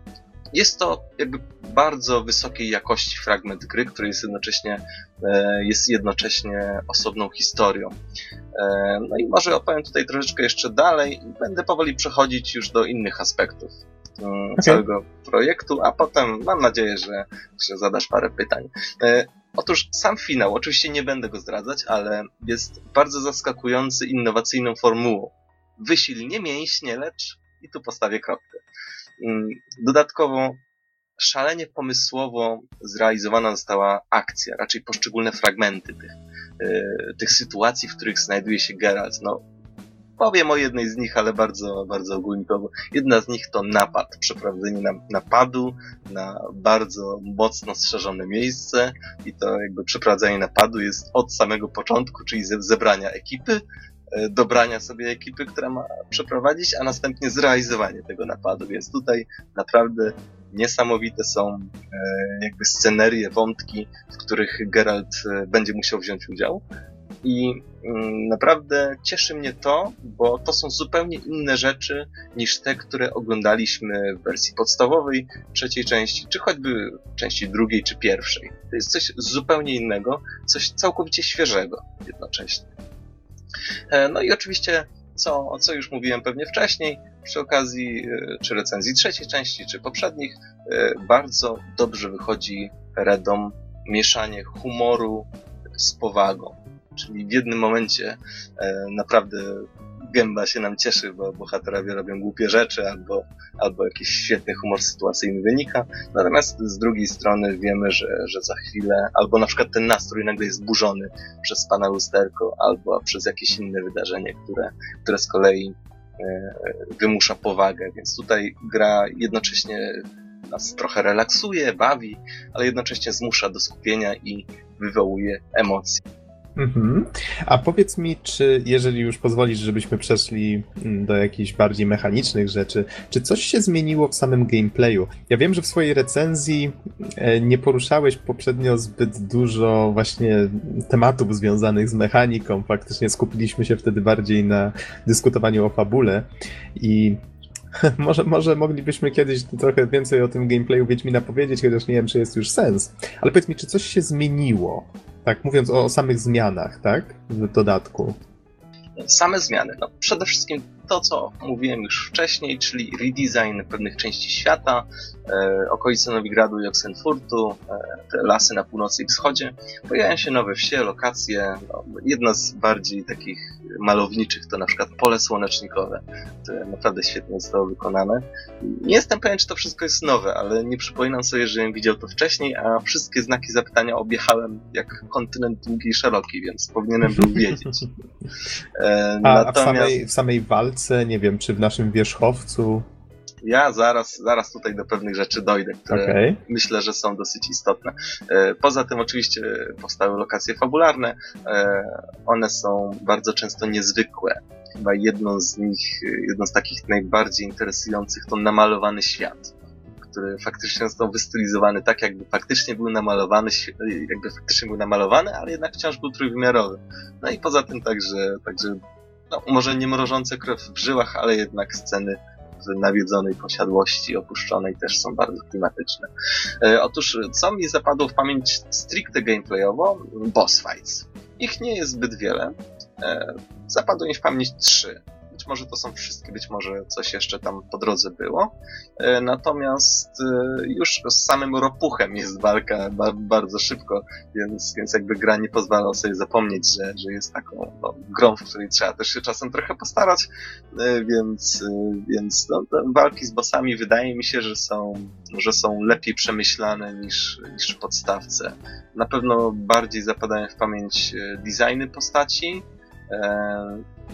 jest to jakby bardzo wysokiej jakości fragment gry, który jest jednocześnie, e, jest jednocześnie osobną historią. E, no i może opowiem tutaj troszeczkę jeszcze dalej i będę powoli przechodzić już do innych aspektów okay. całego projektu, a potem mam nadzieję, że, zadasz parę pytań. E, otóż sam finał, oczywiście nie będę go zdradzać, ale jest bardzo zaskakujący innowacyjną formułą. Wysil nie mięśnie, lecz i tu postawię kropkę. Mm, dodatkowo szalenie pomysłowo zrealizowana została akcja, raczej poszczególne fragmenty tych, yy, tych sytuacji, w których znajduje się Geralt. No, powiem o jednej z nich, ale bardzo, bardzo ogólnikowo. Jedna z nich to napad, przeprowadzenie napadu na bardzo mocno strzeżone miejsce i to jakby przeprowadzenie napadu jest od samego początku, czyli ze zebrania ekipy, E, dobrania sobie ekipy, która ma przeprowadzić, a następnie zrealizowanie tego napadu. Więc tutaj naprawdę niesamowite są e, jakby scenerie, wątki, w których Geralt e, będzie musiał wziąć udział. I mm, naprawdę cieszy mnie to, bo to są zupełnie inne rzeczy niż te, które oglądaliśmy w wersji podstawowej, trzeciej części, czy choćby części drugiej czy pierwszej. To jest coś zupełnie innego, coś całkowicie świeżego jednocześnie. E, no i oczywiście co, co już mówiłem pewnie wcześniej, przy okazji czy recenzji trzeciej części, czy poprzednich, bardzo dobrze wychodzi Redom mieszanie humoru z powagą. Czyli w jednym momencie naprawdę gęba się nam cieszy, bo bohaterowie robią głupie rzeczy albo, albo jakiś świetny humor sytuacyjny wynika. Natomiast z drugiej strony wiemy, że, że za chwilę albo na przykład ten nastrój nagle jest burzony przez pana lusterko albo przez jakieś inne wydarzenie, które, które z kolei e, wymusza powagę. Więc tutaj gra jednocześnie nas trochę relaksuje, bawi, ale jednocześnie zmusza do skupienia i wywołuje emocje. Mhm. A powiedz mi, czy jeżeli już pozwolisz, żebyśmy przeszli mm, do jakichś bardziej mechanicznych rzeczy, czy coś się zmieniło w samym gameplayu? Ja wiem, że w swojej recenzji e, nie poruszałeś poprzednio zbyt dużo właśnie tematów związanych z mechaniką. Faktycznie skupiliśmy się wtedy bardziej na dyskutowaniu o fabule i może, może moglibyśmy kiedyś trochę więcej o tym gameplayu Wiedźmina powiedzieć, chociaż nie wiem, czy jest już sens. Ale powiedz mi, czy coś się zmieniło tak, mówiąc o, samych zmianach, tak? W dodatku. Same zmiany. No, przede wszystkim to, co mówiłem już wcześniej, czyli redesign pewnych części świata, e, okolice Nowigradu i Oxenfurtu, e, te lasy na północy i wschodzie. Pojawiają się nowe wsie, lokacje. No, jedna z bardziej takich malowniczych to na przykład pole słonecznikowe, które naprawdę świetnie zostało wykonane. Nie jestem pewien, czy to wszystko jest nowe, ale nie przypominam sobie, że widział to wcześniej, a wszystkie znaki zapytania objechałem jak kontynent długi i szeroki, więc powinienem był wiedzieć. E, a, natomiast... a w, samej, w samej walce nie wiem, czy w naszym wierzchowcu. Ja zaraz, zaraz tutaj do pewnych rzeczy dojdę, które okay. myślę, że są dosyć istotne. E, poza tym oczywiście powstały lokacje fabularne. E, one są bardzo często niezwykłe. Chyba jedną z nich, jedną z takich najbardziej interesujących to namalowany świat który faktycznie został wystylizowany tak, jakby faktycznie był namalowany, jakby faktycznie był namalowany, ale jednak wciąż był trójwymiarowy. No i poza tym także, także no, może nie mrożące krew w żyłach, ale jednak sceny w nawiedzonej posiadłości opuszczonej też są bardzo klimatyczne. E, otóż, co mi zapadło w pamięć stricte gameplayowo? Boss fights. Ich nie jest zbyt wiele. E, zapadło mi w pamięć trzy. Może to są wszystkie, być może coś jeszcze tam po drodze było. E, natomiast e, już z samym ropuchem jest walka bardzo szybko, więc, więc jakby gra nie pozwala sobie zapomnieć, że, że jest taką no, grą, w której trzeba też się czasem trochę postarać, e, więc, więc no, walki z bossami wydaje mi się, że są, że są lepiej przemyślane niż, niż podstawce. Na pewno bardziej zapadają w pamięć designy postaci,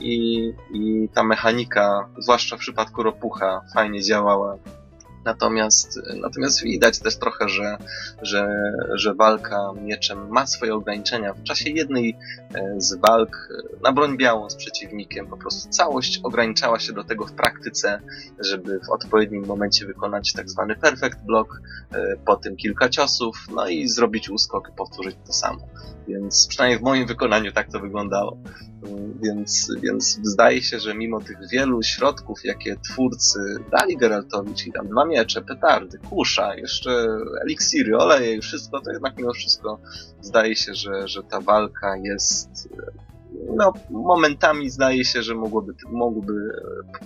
i, i ta mechanika, zwłaszcza w przypadku ropucha, fajnie działała. Natomiast, natomiast widać też trochę, że, że, że walka mieczem ma swoje ograniczenia. W czasie jednej z walk na broń białą z przeciwnikiem po prostu całość ograniczała się do tego w praktyce, żeby w odpowiednim momencie wykonać tak zwany perfect block, e, potem kilka ciosów, no i zrobić uskok i powtórzyć to samo. Więc przynajmniej w moim wykonaniu tak to wyglądało. Więc, więc zdaje się, że mimo tych wielu środków, jakie twórcy dali Geraltowi, czyli tam dwa miecze, petardy, kusza, jeszcze eliksiry, oleje i wszystko, to jednak mimo wszystko zdaje się, że, że ta walka jest no, momentami zdaje się, że mogłoby, mogłoby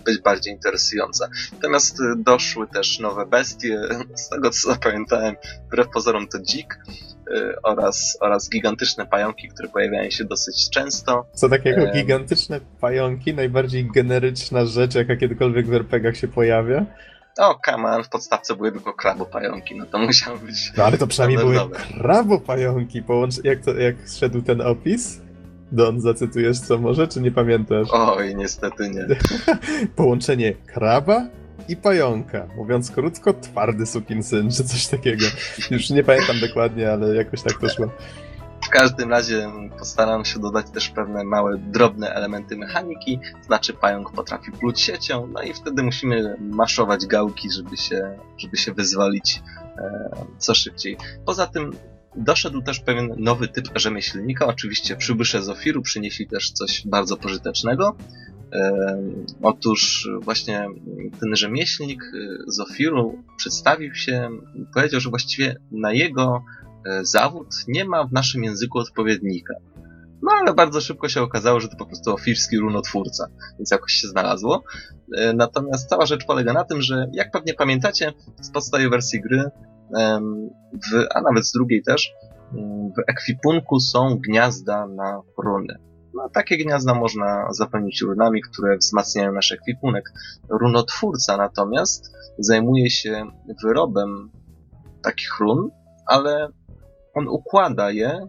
być bardziej interesująca. Natomiast doszły też nowe bestie, z tego co zapamiętałem, wbrew pozorom to dzik, Y, oraz, oraz gigantyczne pająki, które pojawiają się dosyć często. Co takiego e... gigantyczne pająki? Najbardziej generyczna rzecz, jaka kiedykolwiek w RPGach się pojawia? O, kaman, w podstawce były tylko krabopająki, no to musiało być... No ale to przynajmniej były krabopająki, Połącz... jak, to, jak szedł ten opis? Don, zacytujesz co może, czy nie pamiętasz? Oj, niestety nie. Połączenie kraba i pająka. Mówiąc krótko, twardy sukinsyn, czy coś takiego. Już nie pamiętam dokładnie, ale jakoś tak to szło. W każdym razie postaram się dodać też pewne małe, drobne elementy mechaniki, znaczy pająk potrafi pluć siecią, no i wtedy musimy maszować gałki, żeby się, żeby się wyzwolić e, co szybciej. Poza tym doszedł też pewien nowy typ rzemieślnika, oczywiście przybysze z Ofiru przynieśli też coś bardzo pożytecznego, Otóż właśnie ten rzemieślnik y, z Ofiru przedstawił się, powiedział, że właściwie na jego e, zawód nie ma w naszym języku odpowiednika. No ale bardzo szybko się okazało, że to po prostu ofirski runotwórca, więc jakoś się znalazło. E, natomiast cała rzecz polega na tym, że jak pewnie pamiętacie z podstawowej wersji gry, w, a nawet z drugiej też, w ekwipunku są gniazda na runy. No, takie gniazda można zapełnić runami, które wzmacniają nasz ekwipunek. Runotwórca natomiast zajmuje się wyrobem takich run, ale on układa je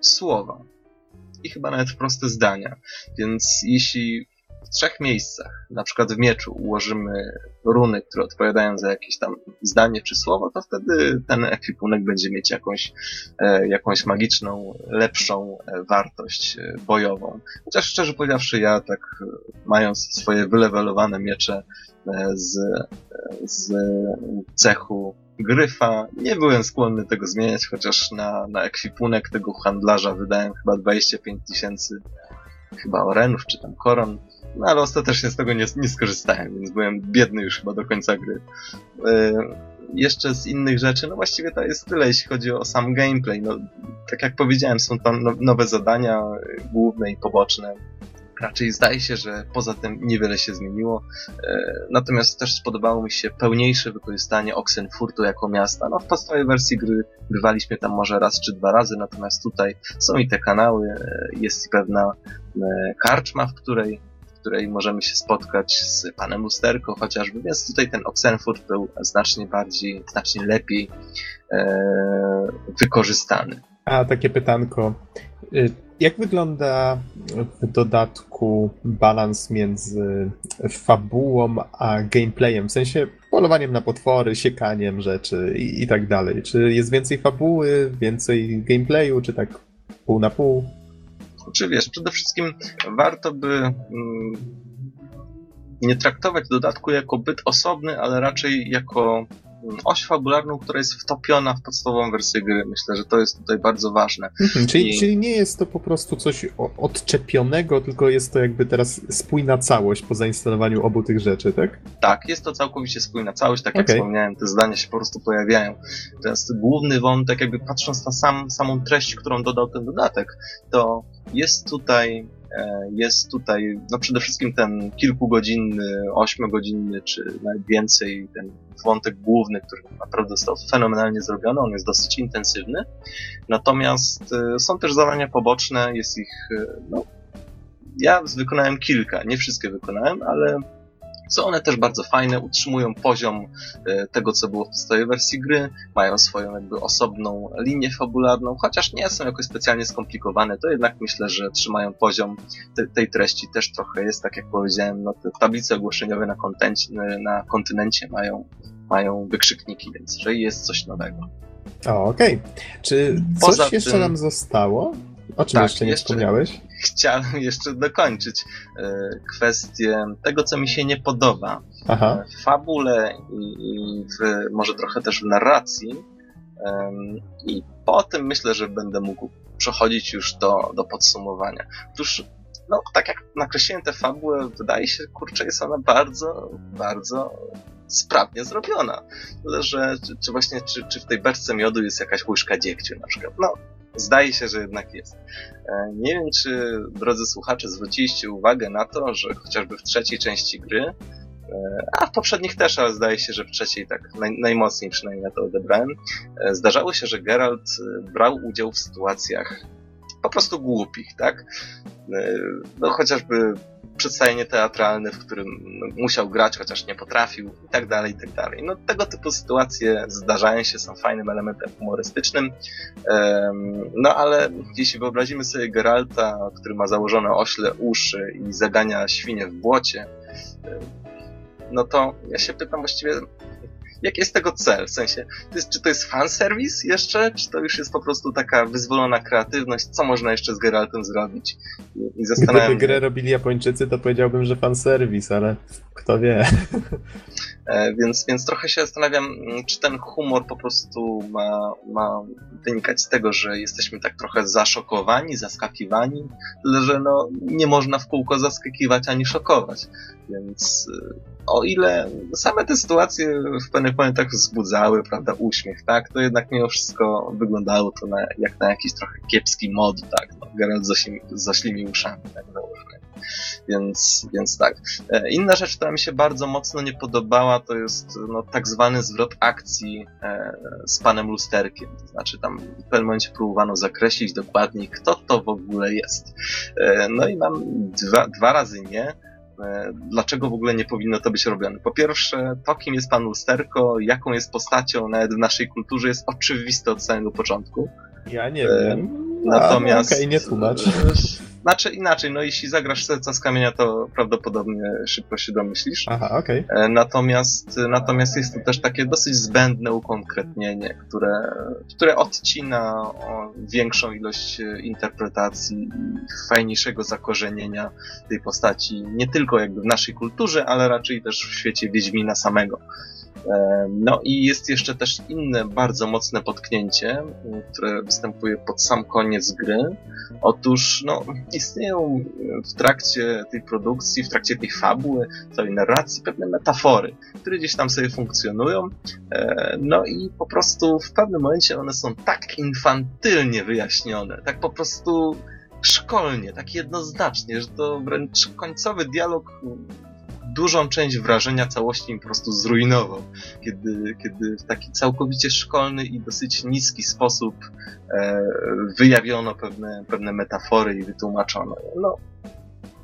w słowa. I chyba nawet w proste zdania. Więc jeśli w trzech miejscach, na przykład w mieczu, ułożymy runy, które odpowiadają za jakieś tam zdanie czy słowo, to wtedy ten ekwipunek będzie mieć jakąś, e, jakąś magiczną, lepszą e, wartość e, bojową. Chociaż szczerze powiedziawszy, ja tak mając swoje wylewelowane miecze z, z cechu gryfa, nie byłem skłonny tego zmieniać, chociaż na, na ekwipunek tego handlarza wydałem chyba 25 tysięcy chyba orenów czy tam koron. No ale ostatecznie z tego nie, nie skorzystałem, więc byłem biedny już chyba do końca gry. Yy, jeszcze z innych rzeczy, no właściwie to jest tyle, jeśli chodzi o sam gameplay. No, tak jak powiedziałem, są tam no, nowe zadania, e, główne i poboczne. Raczej zdaje się, że poza tym niewiele się zmieniło. E, natomiast też spodobało mi się pełniejsze wykorzystanie Oxenfurtu jako miasta. No w podstawowej wersji gry bywaliśmy tam może raz czy dwa razy, natomiast tutaj są i te kanały, jest i pewna karczma, w której której możemy się spotkać z panem Lusterko chociażby, więc tutaj ten Oxenfurt był znacznie bardziej, znacznie lepiej e, wykorzystany. A takie pytanko. Y, jak wygląda w dodatku balans między fabułą a gameplayem? W sensie polowaniem na potwory, siekaniem rzeczy i, i tak dalej. Czy jest więcej fabuły, więcej gameplayu, czy tak pół na pół? Czy wiesz, przede wszystkim warto by mm, nie traktować dodatku jako byt osobny, ale raczej jako oś fabularną, która jest wtopiona w podstawową wersję gry. Myślę, że to jest tutaj bardzo ważne. Mhm, czyli, I... czyli nie jest to po prostu coś odczepionego, tylko jest to jakby teraz spójna całość po zainstalowaniu obu tych rzeczy, tak? Tak, jest to całkowicie spójna całość, tak jak okay. wspomniałem, te zdania się po prostu pojawiają. Teraz główny wątek, jakby patrząc na sam, samą treść, którą dodał ten dodatek, to jest tutaj jest tutaj no przede wszystkim ten kilkugodzinny, ośmiogodzinny, czy nawet więcej, ten wątek główny, który naprawdę został fenomenalnie zrobiony, on jest dosyć intensywny. Natomiast e, są też zadania poboczne, jest ich, e, no, ja wykonałem kilka, nie wszystkie wykonałem, ale są one też bardzo fajne, utrzymują poziom e, tego, co było w podstawowej wersji gry, mają swoją jakby osobną linię fabularną, chociaż nie są jakoś specjalnie skomplikowane, to jednak myślę, że trzymają poziom te, tej treści też trochę jest, tak jak powiedziałem, no te tablice ogłoszeniowe na, na kontynencie mają, mają wykrzykniki, więc że jest coś nowego. Okej. Okay. Czy coś Poza jeszcze tym... nam zostało? O czym tak, jeszcze nie jeszcze wspomniałeś? Chciałem jeszcze dokończyć e, kwestię tego, co mi się nie podoba Aha. w fabule i, w, może trochę też w narracji. I po tym myślę, że będę mógł przechodzić już do, do podsumowania. Otóż, no, tak jak nakreśliłem tę fabułę, wydaje się, kurczę, jest ona bardzo, bardzo sprawnie zrobiona. Tyle, że czy, czy właśnie, czy, czy w tej beczce miodu jest jakaś łyżka dziegciu na przykład. No, Zdaje się, że jednak jest. E, nie wiem, czy drodzy słuchacze zwróciliście uwagę na to, że chociażby w trzeciej części gry, e, a w poprzednich też, ale zdaje się, że w trzeciej tak naj, najmocniej przynajmniej na to odebrałem, e, zdarzało się, że Geralt brał udział w sytuacjach po prostu głupich, tak? No chociażby przedstawienie teatralne, w którym musiał grać, chociaż nie potrafił i tak dalej, i tak dalej. No tego typu sytuacje zdarzają się, są fajnym elementem humorystycznym. No ale jeśli wyobrazimy sobie Geralta, który ma założone ośle uszy i zagania świnie w błocie, no to ja się pytam właściwie, jaki jest tego cel? W sensie, to jest, czy to jest fanserwis jeszcze, czy to już jest po prostu taka wyzwolona kreatywność, co można jeszcze z Geraltem zrobić? I, i zastanawiam Gdyby grę robili Japończycy, to powiedziałbym, że fanserwis, ale kto wie. E, więc, więc trochę się zastanawiam, mm, czy ten humor po prostu ma, ma wynikać z tego, że jesteśmy tak trochę zaszokowani, zaskakiwani, tyle że no, nie można w kółko zaskakiwać ani szokować. Więc e, o ile same te sytuacje w pewnych momentach wzbudzały, prawda, uśmiech, tak, to jednak mimo wszystko wyglądało to na, jak na jakiś trochę kiepski mod, tak, no, Geralt z oślimi uszami, tak, załóżmy. Więc, więc tak. E, inna rzecz, która mi się bardzo mocno nie podobała, to jest no, tak zwany zwrot akcji e, z panem lusterkiem. To znaczy tam w pewnym momencie próbowano zakreślić dokładniej, kto to w ogóle jest. E, no i mam dwa, dwa razy nie. Dlaczego w ogóle nie powinno to być robione? Po pierwsze, to kim jest pan Lusterko, jaką jest postacią nawet w naszej kulturze jest oczywiste od samego początku. Ja nie wiem. Natomiast. Okej, okay, nie tłumacz. Znaczy inaczej, no jeśli zagrasz serca z kamienia, to prawdopodobnie szybko się domyślisz. Aha, okej. Okay. E, natomiast, natomiast jest to też takie dosyć zbędne ukonkretnienie, które, które odcina większą ilość interpretacji i fajniejszego zakorzenienia tej postaci, nie tylko jakby w naszej kulturze, ale raczej też w świecie Wiedźmina samego. No i jest jeszcze też inne bardzo mocne potknięcie, które występuje pod sam koniec gry. Otóż no, istnieją w trakcie tej produkcji, w trakcie tej fabuły, całej narracji pewne metafory, które gdzieś tam sobie funkcjonują. E, no i po prostu w pewnym momencie one są tak infantylnie wyjaśnione, tak po prostu szkolnie, tak jednoznacznie, że to wręcz końcowy dialog dużą część wrażenia całości im po prostu zrujnował, kiedy, kiedy w taki całkowicie szkolny i dosyć niski sposób e, wyjawiono pewne, pewne metafory i wytłumaczono. No,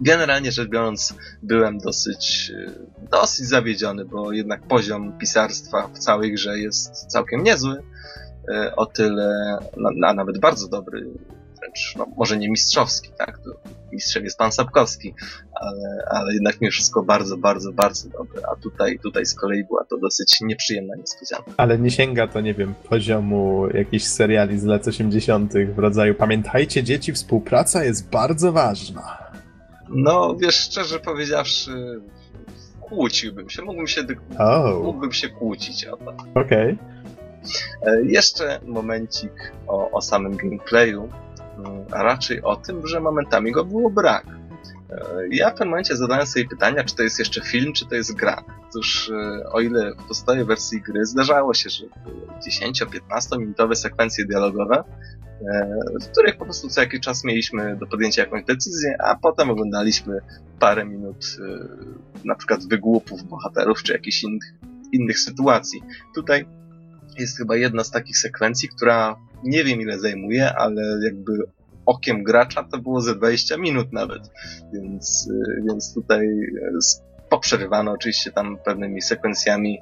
generalnie rzecz biorąc, byłem dosyć, e, dosyć zawiedziony, bo jednak poziom pisarstwa w całej grze jest całkiem niezły. E, o tyle, a nawet bardzo dobry, wręcz, no, może nie mistrzowski, tak? Mistrzem jest pan Sapkowski, ale, ale jednak mimo wszystko bardzo, bardzo, bardzo dobre. A tutaj, tutaj z kolei była to dosyć nieprzyjemna niespodzianka. Ale nie sięga to, nie wiem, poziomu jakichś seriali z lat 80. w rodzaju pamiętajcie dzieci, współpraca jest bardzo ważna. No, wiesz, szczerze powiedziawszy, kłóciłbym się, mógłbym się, oh. mógłbym się kłócić o to. Okej. Okay. Jeszcze momencik o, o samym gameplayu a raczej o tym, że momentami go było brak. E, ja w pewnym momencie zadałem sobie pytania, czy to jest jeszcze film, czy to jest gra. Otóż e, o ile w podstawie wersji gry zdarzało się, że 10-15 minutowe sekwencje dialogowe, e, w których po prostu co jakiś czas mieliśmy do podjęcia jakąś decyzję, a potem oglądaliśmy parę minut na przykład wygłupów bohaterów, czy jakichś innych, innych sytuacji. Tutaj jest chyba jedna z takich sekwencji, która nie wiem ile zajmuje, ale jakby okiem gracza to było ze 20 minut nawet. Więc, y, więc tutaj y, poprzerywano oczywiście tam pewnymi sekwencjami,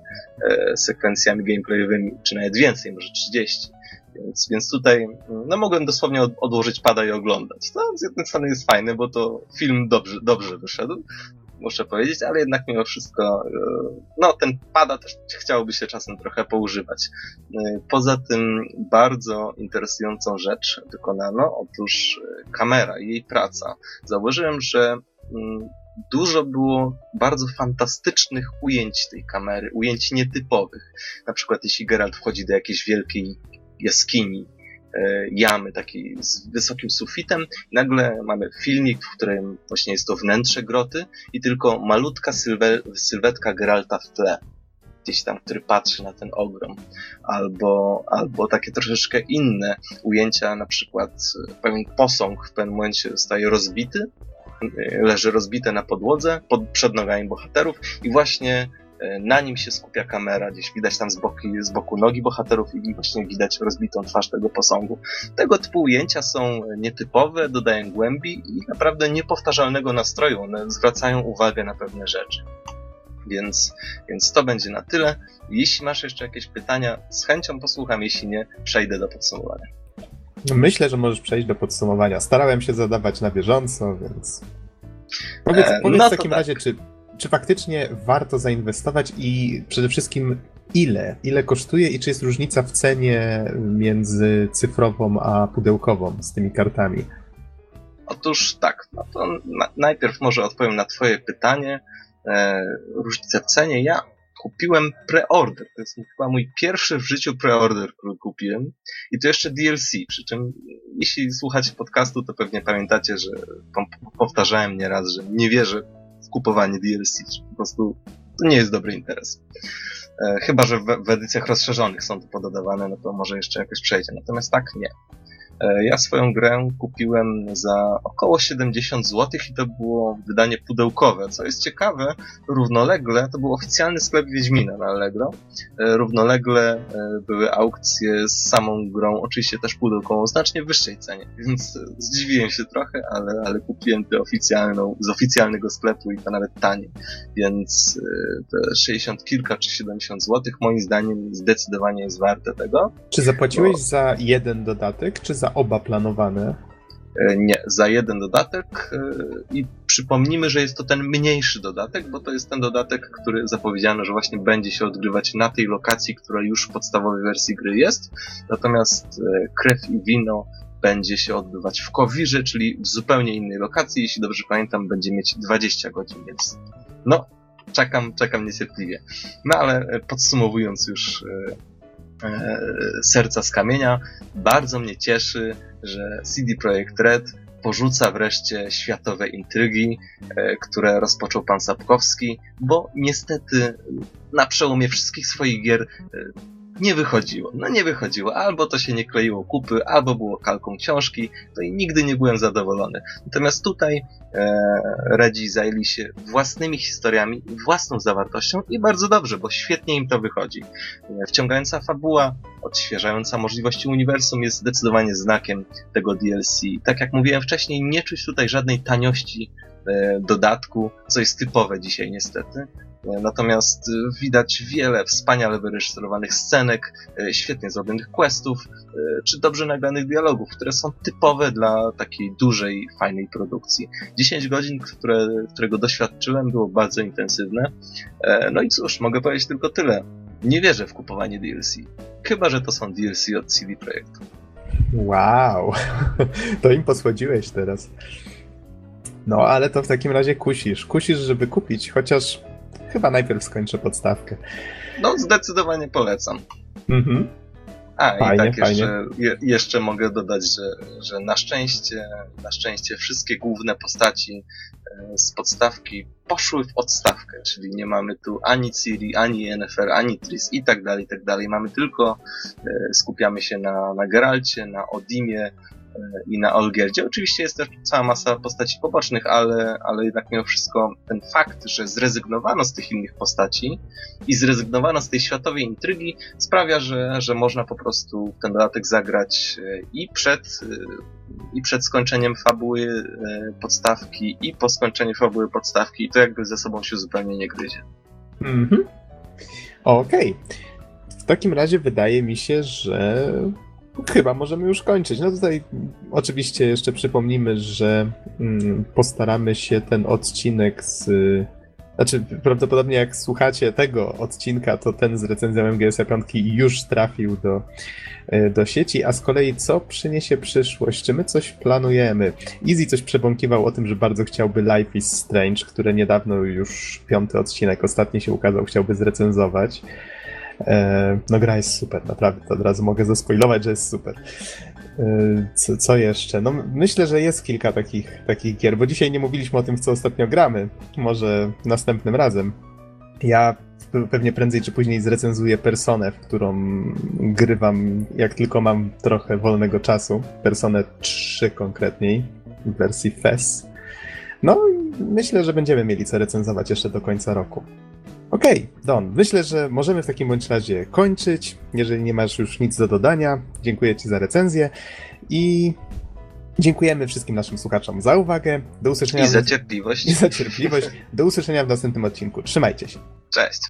e, sekwencjami gameplayowymi, czy nawet więcej, może 30. Więc, więc tutaj no, mogłem dosłownie odłożyć pada i oglądać. To z jednej strony jest fajne, bo to film dobrze, dobrze wyszedł, muszę powiedzieć, ale jednak mimo wszystko, e, no ten pada też chciałoby się czasem trochę poużywać. E, poza tym bardzo interesującą rzecz wykonano, otóż e, kamera jej praca. Zauważyłem, że mm, dużo było bardzo fantastycznych ujęć tej kamery, ujęć nietypowych. Na przykład jeśli Geralt wchodzi do jakiejś wielkiej jaskini, jamy takiej z wysokim sufitem. Nagle mamy filmik, w którym właśnie jest to wnętrze groty i tylko malutka sylwe, sylwetka Geralta w tle gdzieś tam, który patrzy na ten ogrom. Albo, albo takie troszeczkę inne ujęcia, na przykład pewien posąg w pewnym momencie zostaje rozbity, leży rozbite na podłodze, pod, przed nogami bohaterów i właśnie E, na nim się skupia kamera, gdzieś widać tam z, boki, z boku nogi bohaterów i właśnie widać rozbitą twarz tego posągu. Tego typu ujęcia są nietypowe, dodają głębi i naprawdę niepowtarzalnego nastroju. One zwracają uwagę na pewne rzeczy. Więc, więc to będzie na tyle. Jeśli masz jeszcze jakieś pytania, z chęcią posłucham, jeśli nie, przejdę do podsumowania. Myślę, że możesz przejść do podsumowania. Starałem się zadawać na bieżąco, więc. Powiedz, e, powiedz no w takim tak. razie, czy czy faktycznie warto zainwestować i przede wszystkim ile? Ile kosztuje i czy jest różnica w cenie między cyfrową a pudełkową z tymi kartami? Otóż tak, no to na, najpierw może odpowiem na Twoje pytanie. E, różnicę w cenie. Ja kupiłem preorder. To jest chyba mój pierwszy w życiu preorder, który kupiłem. I to jeszcze DLC. Przy czym, jeśli słuchacie podcastu, to pewnie pamiętacie, że powtarzałem nieraz, że nie wierzę kupowanie DLC. Po prostu to nie jest dobry interes. E, chyba, że w, w edycjach rozszerzonych są to pododawane, no to może jeszcze jakoś przejdzie. Natomiast tak nie. E, ja swoją grę kupiłem za około 70 zł i to było wydanie pudełkowe. Co jest ciekawe, równolegle, to był oficjalny sklep Wiedźmina na Allegro, e, równolegle e, były aukcje z samą grą, oczywiście też pudełkową, w znacznie wyższej cenie, więc zdziwiłem się trochę, ale, ale kupiłem tę oficjalną, z oficjalnego sklepu i to nawet taniej, więc te 60 kilka czy 70 zł moim zdaniem zdecydowanie jest warte tego. Czy zapłaciłeś bo... za jeden dodatek, czy za za oba planowane? E, nie, za jeden dodatek e, i przypomnijmy, że jest to ten mniejszy dodatek, bo to jest ten dodatek, który zapowiedziano, że właśnie będzie się odgrywać na tej lokacji, która już w podstawowej wersji gry jest. Natomiast e, krew i wino będzie się odbywać w Kowirze, czyli w zupełnie innej lokacji. Jeśli dobrze pamiętam, będzie mieć 20 godzin, więc no, czekam, czekam niecierpliwie. No ale podsumowując już serca z kamienia. Bardzo mnie cieszy, że CD Projekt Red porzuca wreszcie światowe intrygi, e, które rozpoczął pan Sapkowski, bo niestety na przełomie wszystkich swoich gier e, nie wychodziło. No nie wychodziło. Albo to się nie kleiło kupy, albo było kalką książki, to i nigdy nie byłem zadowolony. Natomiast tutaj e, Redzi zajęli się własnymi historiami, własną zawartością i bardzo dobrze, bo świetnie im to wychodzi. E, wciągająca fabuła, odświeżająca możliwości uniwersum jest zdecydowanie znakiem tego DLC. Tak jak mówiłem wcześniej, nie czuć tutaj żadnej taniości e, dodatku, co jest typowe dzisiaj niestety. Natomiast y, widać wiele wspaniale wyreżyserowanych scenek, y, świetnie zrobionych questów, y, czy dobrze nagranych dialogów, które są typowe dla takiej dużej, fajnej produkcji. 10 godzin, które, którego doświadczyłem, było bardzo intensywne. E, no i cóż, mogę powiedzieć tylko tyle. Nie wierzę w kupowanie DLC. Chyba, że to są DLC od CD Projektu. Wow, to im posłodziłeś teraz. No, ale to w takim razie kusisz. Kusisz, żeby kupić, chociaż Chyba najpierw skończę podstawkę. No, zdecydowanie polecam. Mhm. A, fajnie, i tak jeszcze, je, jeszcze mogę dodać, że, że na szczęście, na szczęście wszystkie główne postaci e, z podstawki poszły w odstawkę, czyli nie mamy tu ani Ciri, ani Yennefer, ani Tris i tak dalej, i tak dalej. Mamy tylko, e, skupiamy się na, na Geralcie, na Odimie, i na Olgierdzie. Oczywiście jest też cała masa postaci pobocznych, ale, ale jednak mimo wszystko ten fakt, że zrezygnowano z tych innych postaci i zrezygnowano z tej światowej intrygi sprawia, że, że można po prostu ten dodatek zagrać e, i przed, e, i przed skończeniem fabuły e, podstawki i po skończeniu fabuły podstawki i to jakby ze sobą się zupełnie nie gryzie. Mhm. Okej. Okay. W takim razie wydaje mi się, że Chyba możemy już kończyć. No tutaj oczywiście jeszcze przypomnimy, że mm, postaramy się ten odcinek z. Znaczy, prawdopodobnie jak słuchacie tego odcinka, to ten z recenzją MGS 5 już trafił do, e, do sieci, a z kolei co przyniesie przyszłość? Czy my coś planujemy? Easy coś przebąkiwał o tym, że bardzo chciałby Life is Strange, które niedawno już piąty odcinek, ostatni się ukazał, chciałby zrecenzować. E, no gra jest super, naprawdę, to od razu mogę zaspoilować, że jest super. E, co, co, jeszcze? No myślę, że jest kilka takich, takich gier, bo dzisiaj nie mówiliśmy o tym, w co ostatnio gramy. Może następnym razem. Ja pewnie prędzej czy później zrecenzuję Personę, w którą grywam, jak tylko mam trochę wolnego czasu. Personę 3 konkretniej, w wersji FES. No myślę, że będziemy mieli co recenzować jeszcze do końca roku. Okej, okay, Don, myślę, że możemy w takim bądź razie kończyć. Jeżeli nie masz już nic do dodania, dziękuję Ci za recenzję i dziękujemy wszystkim naszym słuchaczom za uwagę. Do usłyszenia. I za cierpliwość. I za cierpliwość. Do usłyszenia w następnym odcinku. Trzymajcie się. Cześć.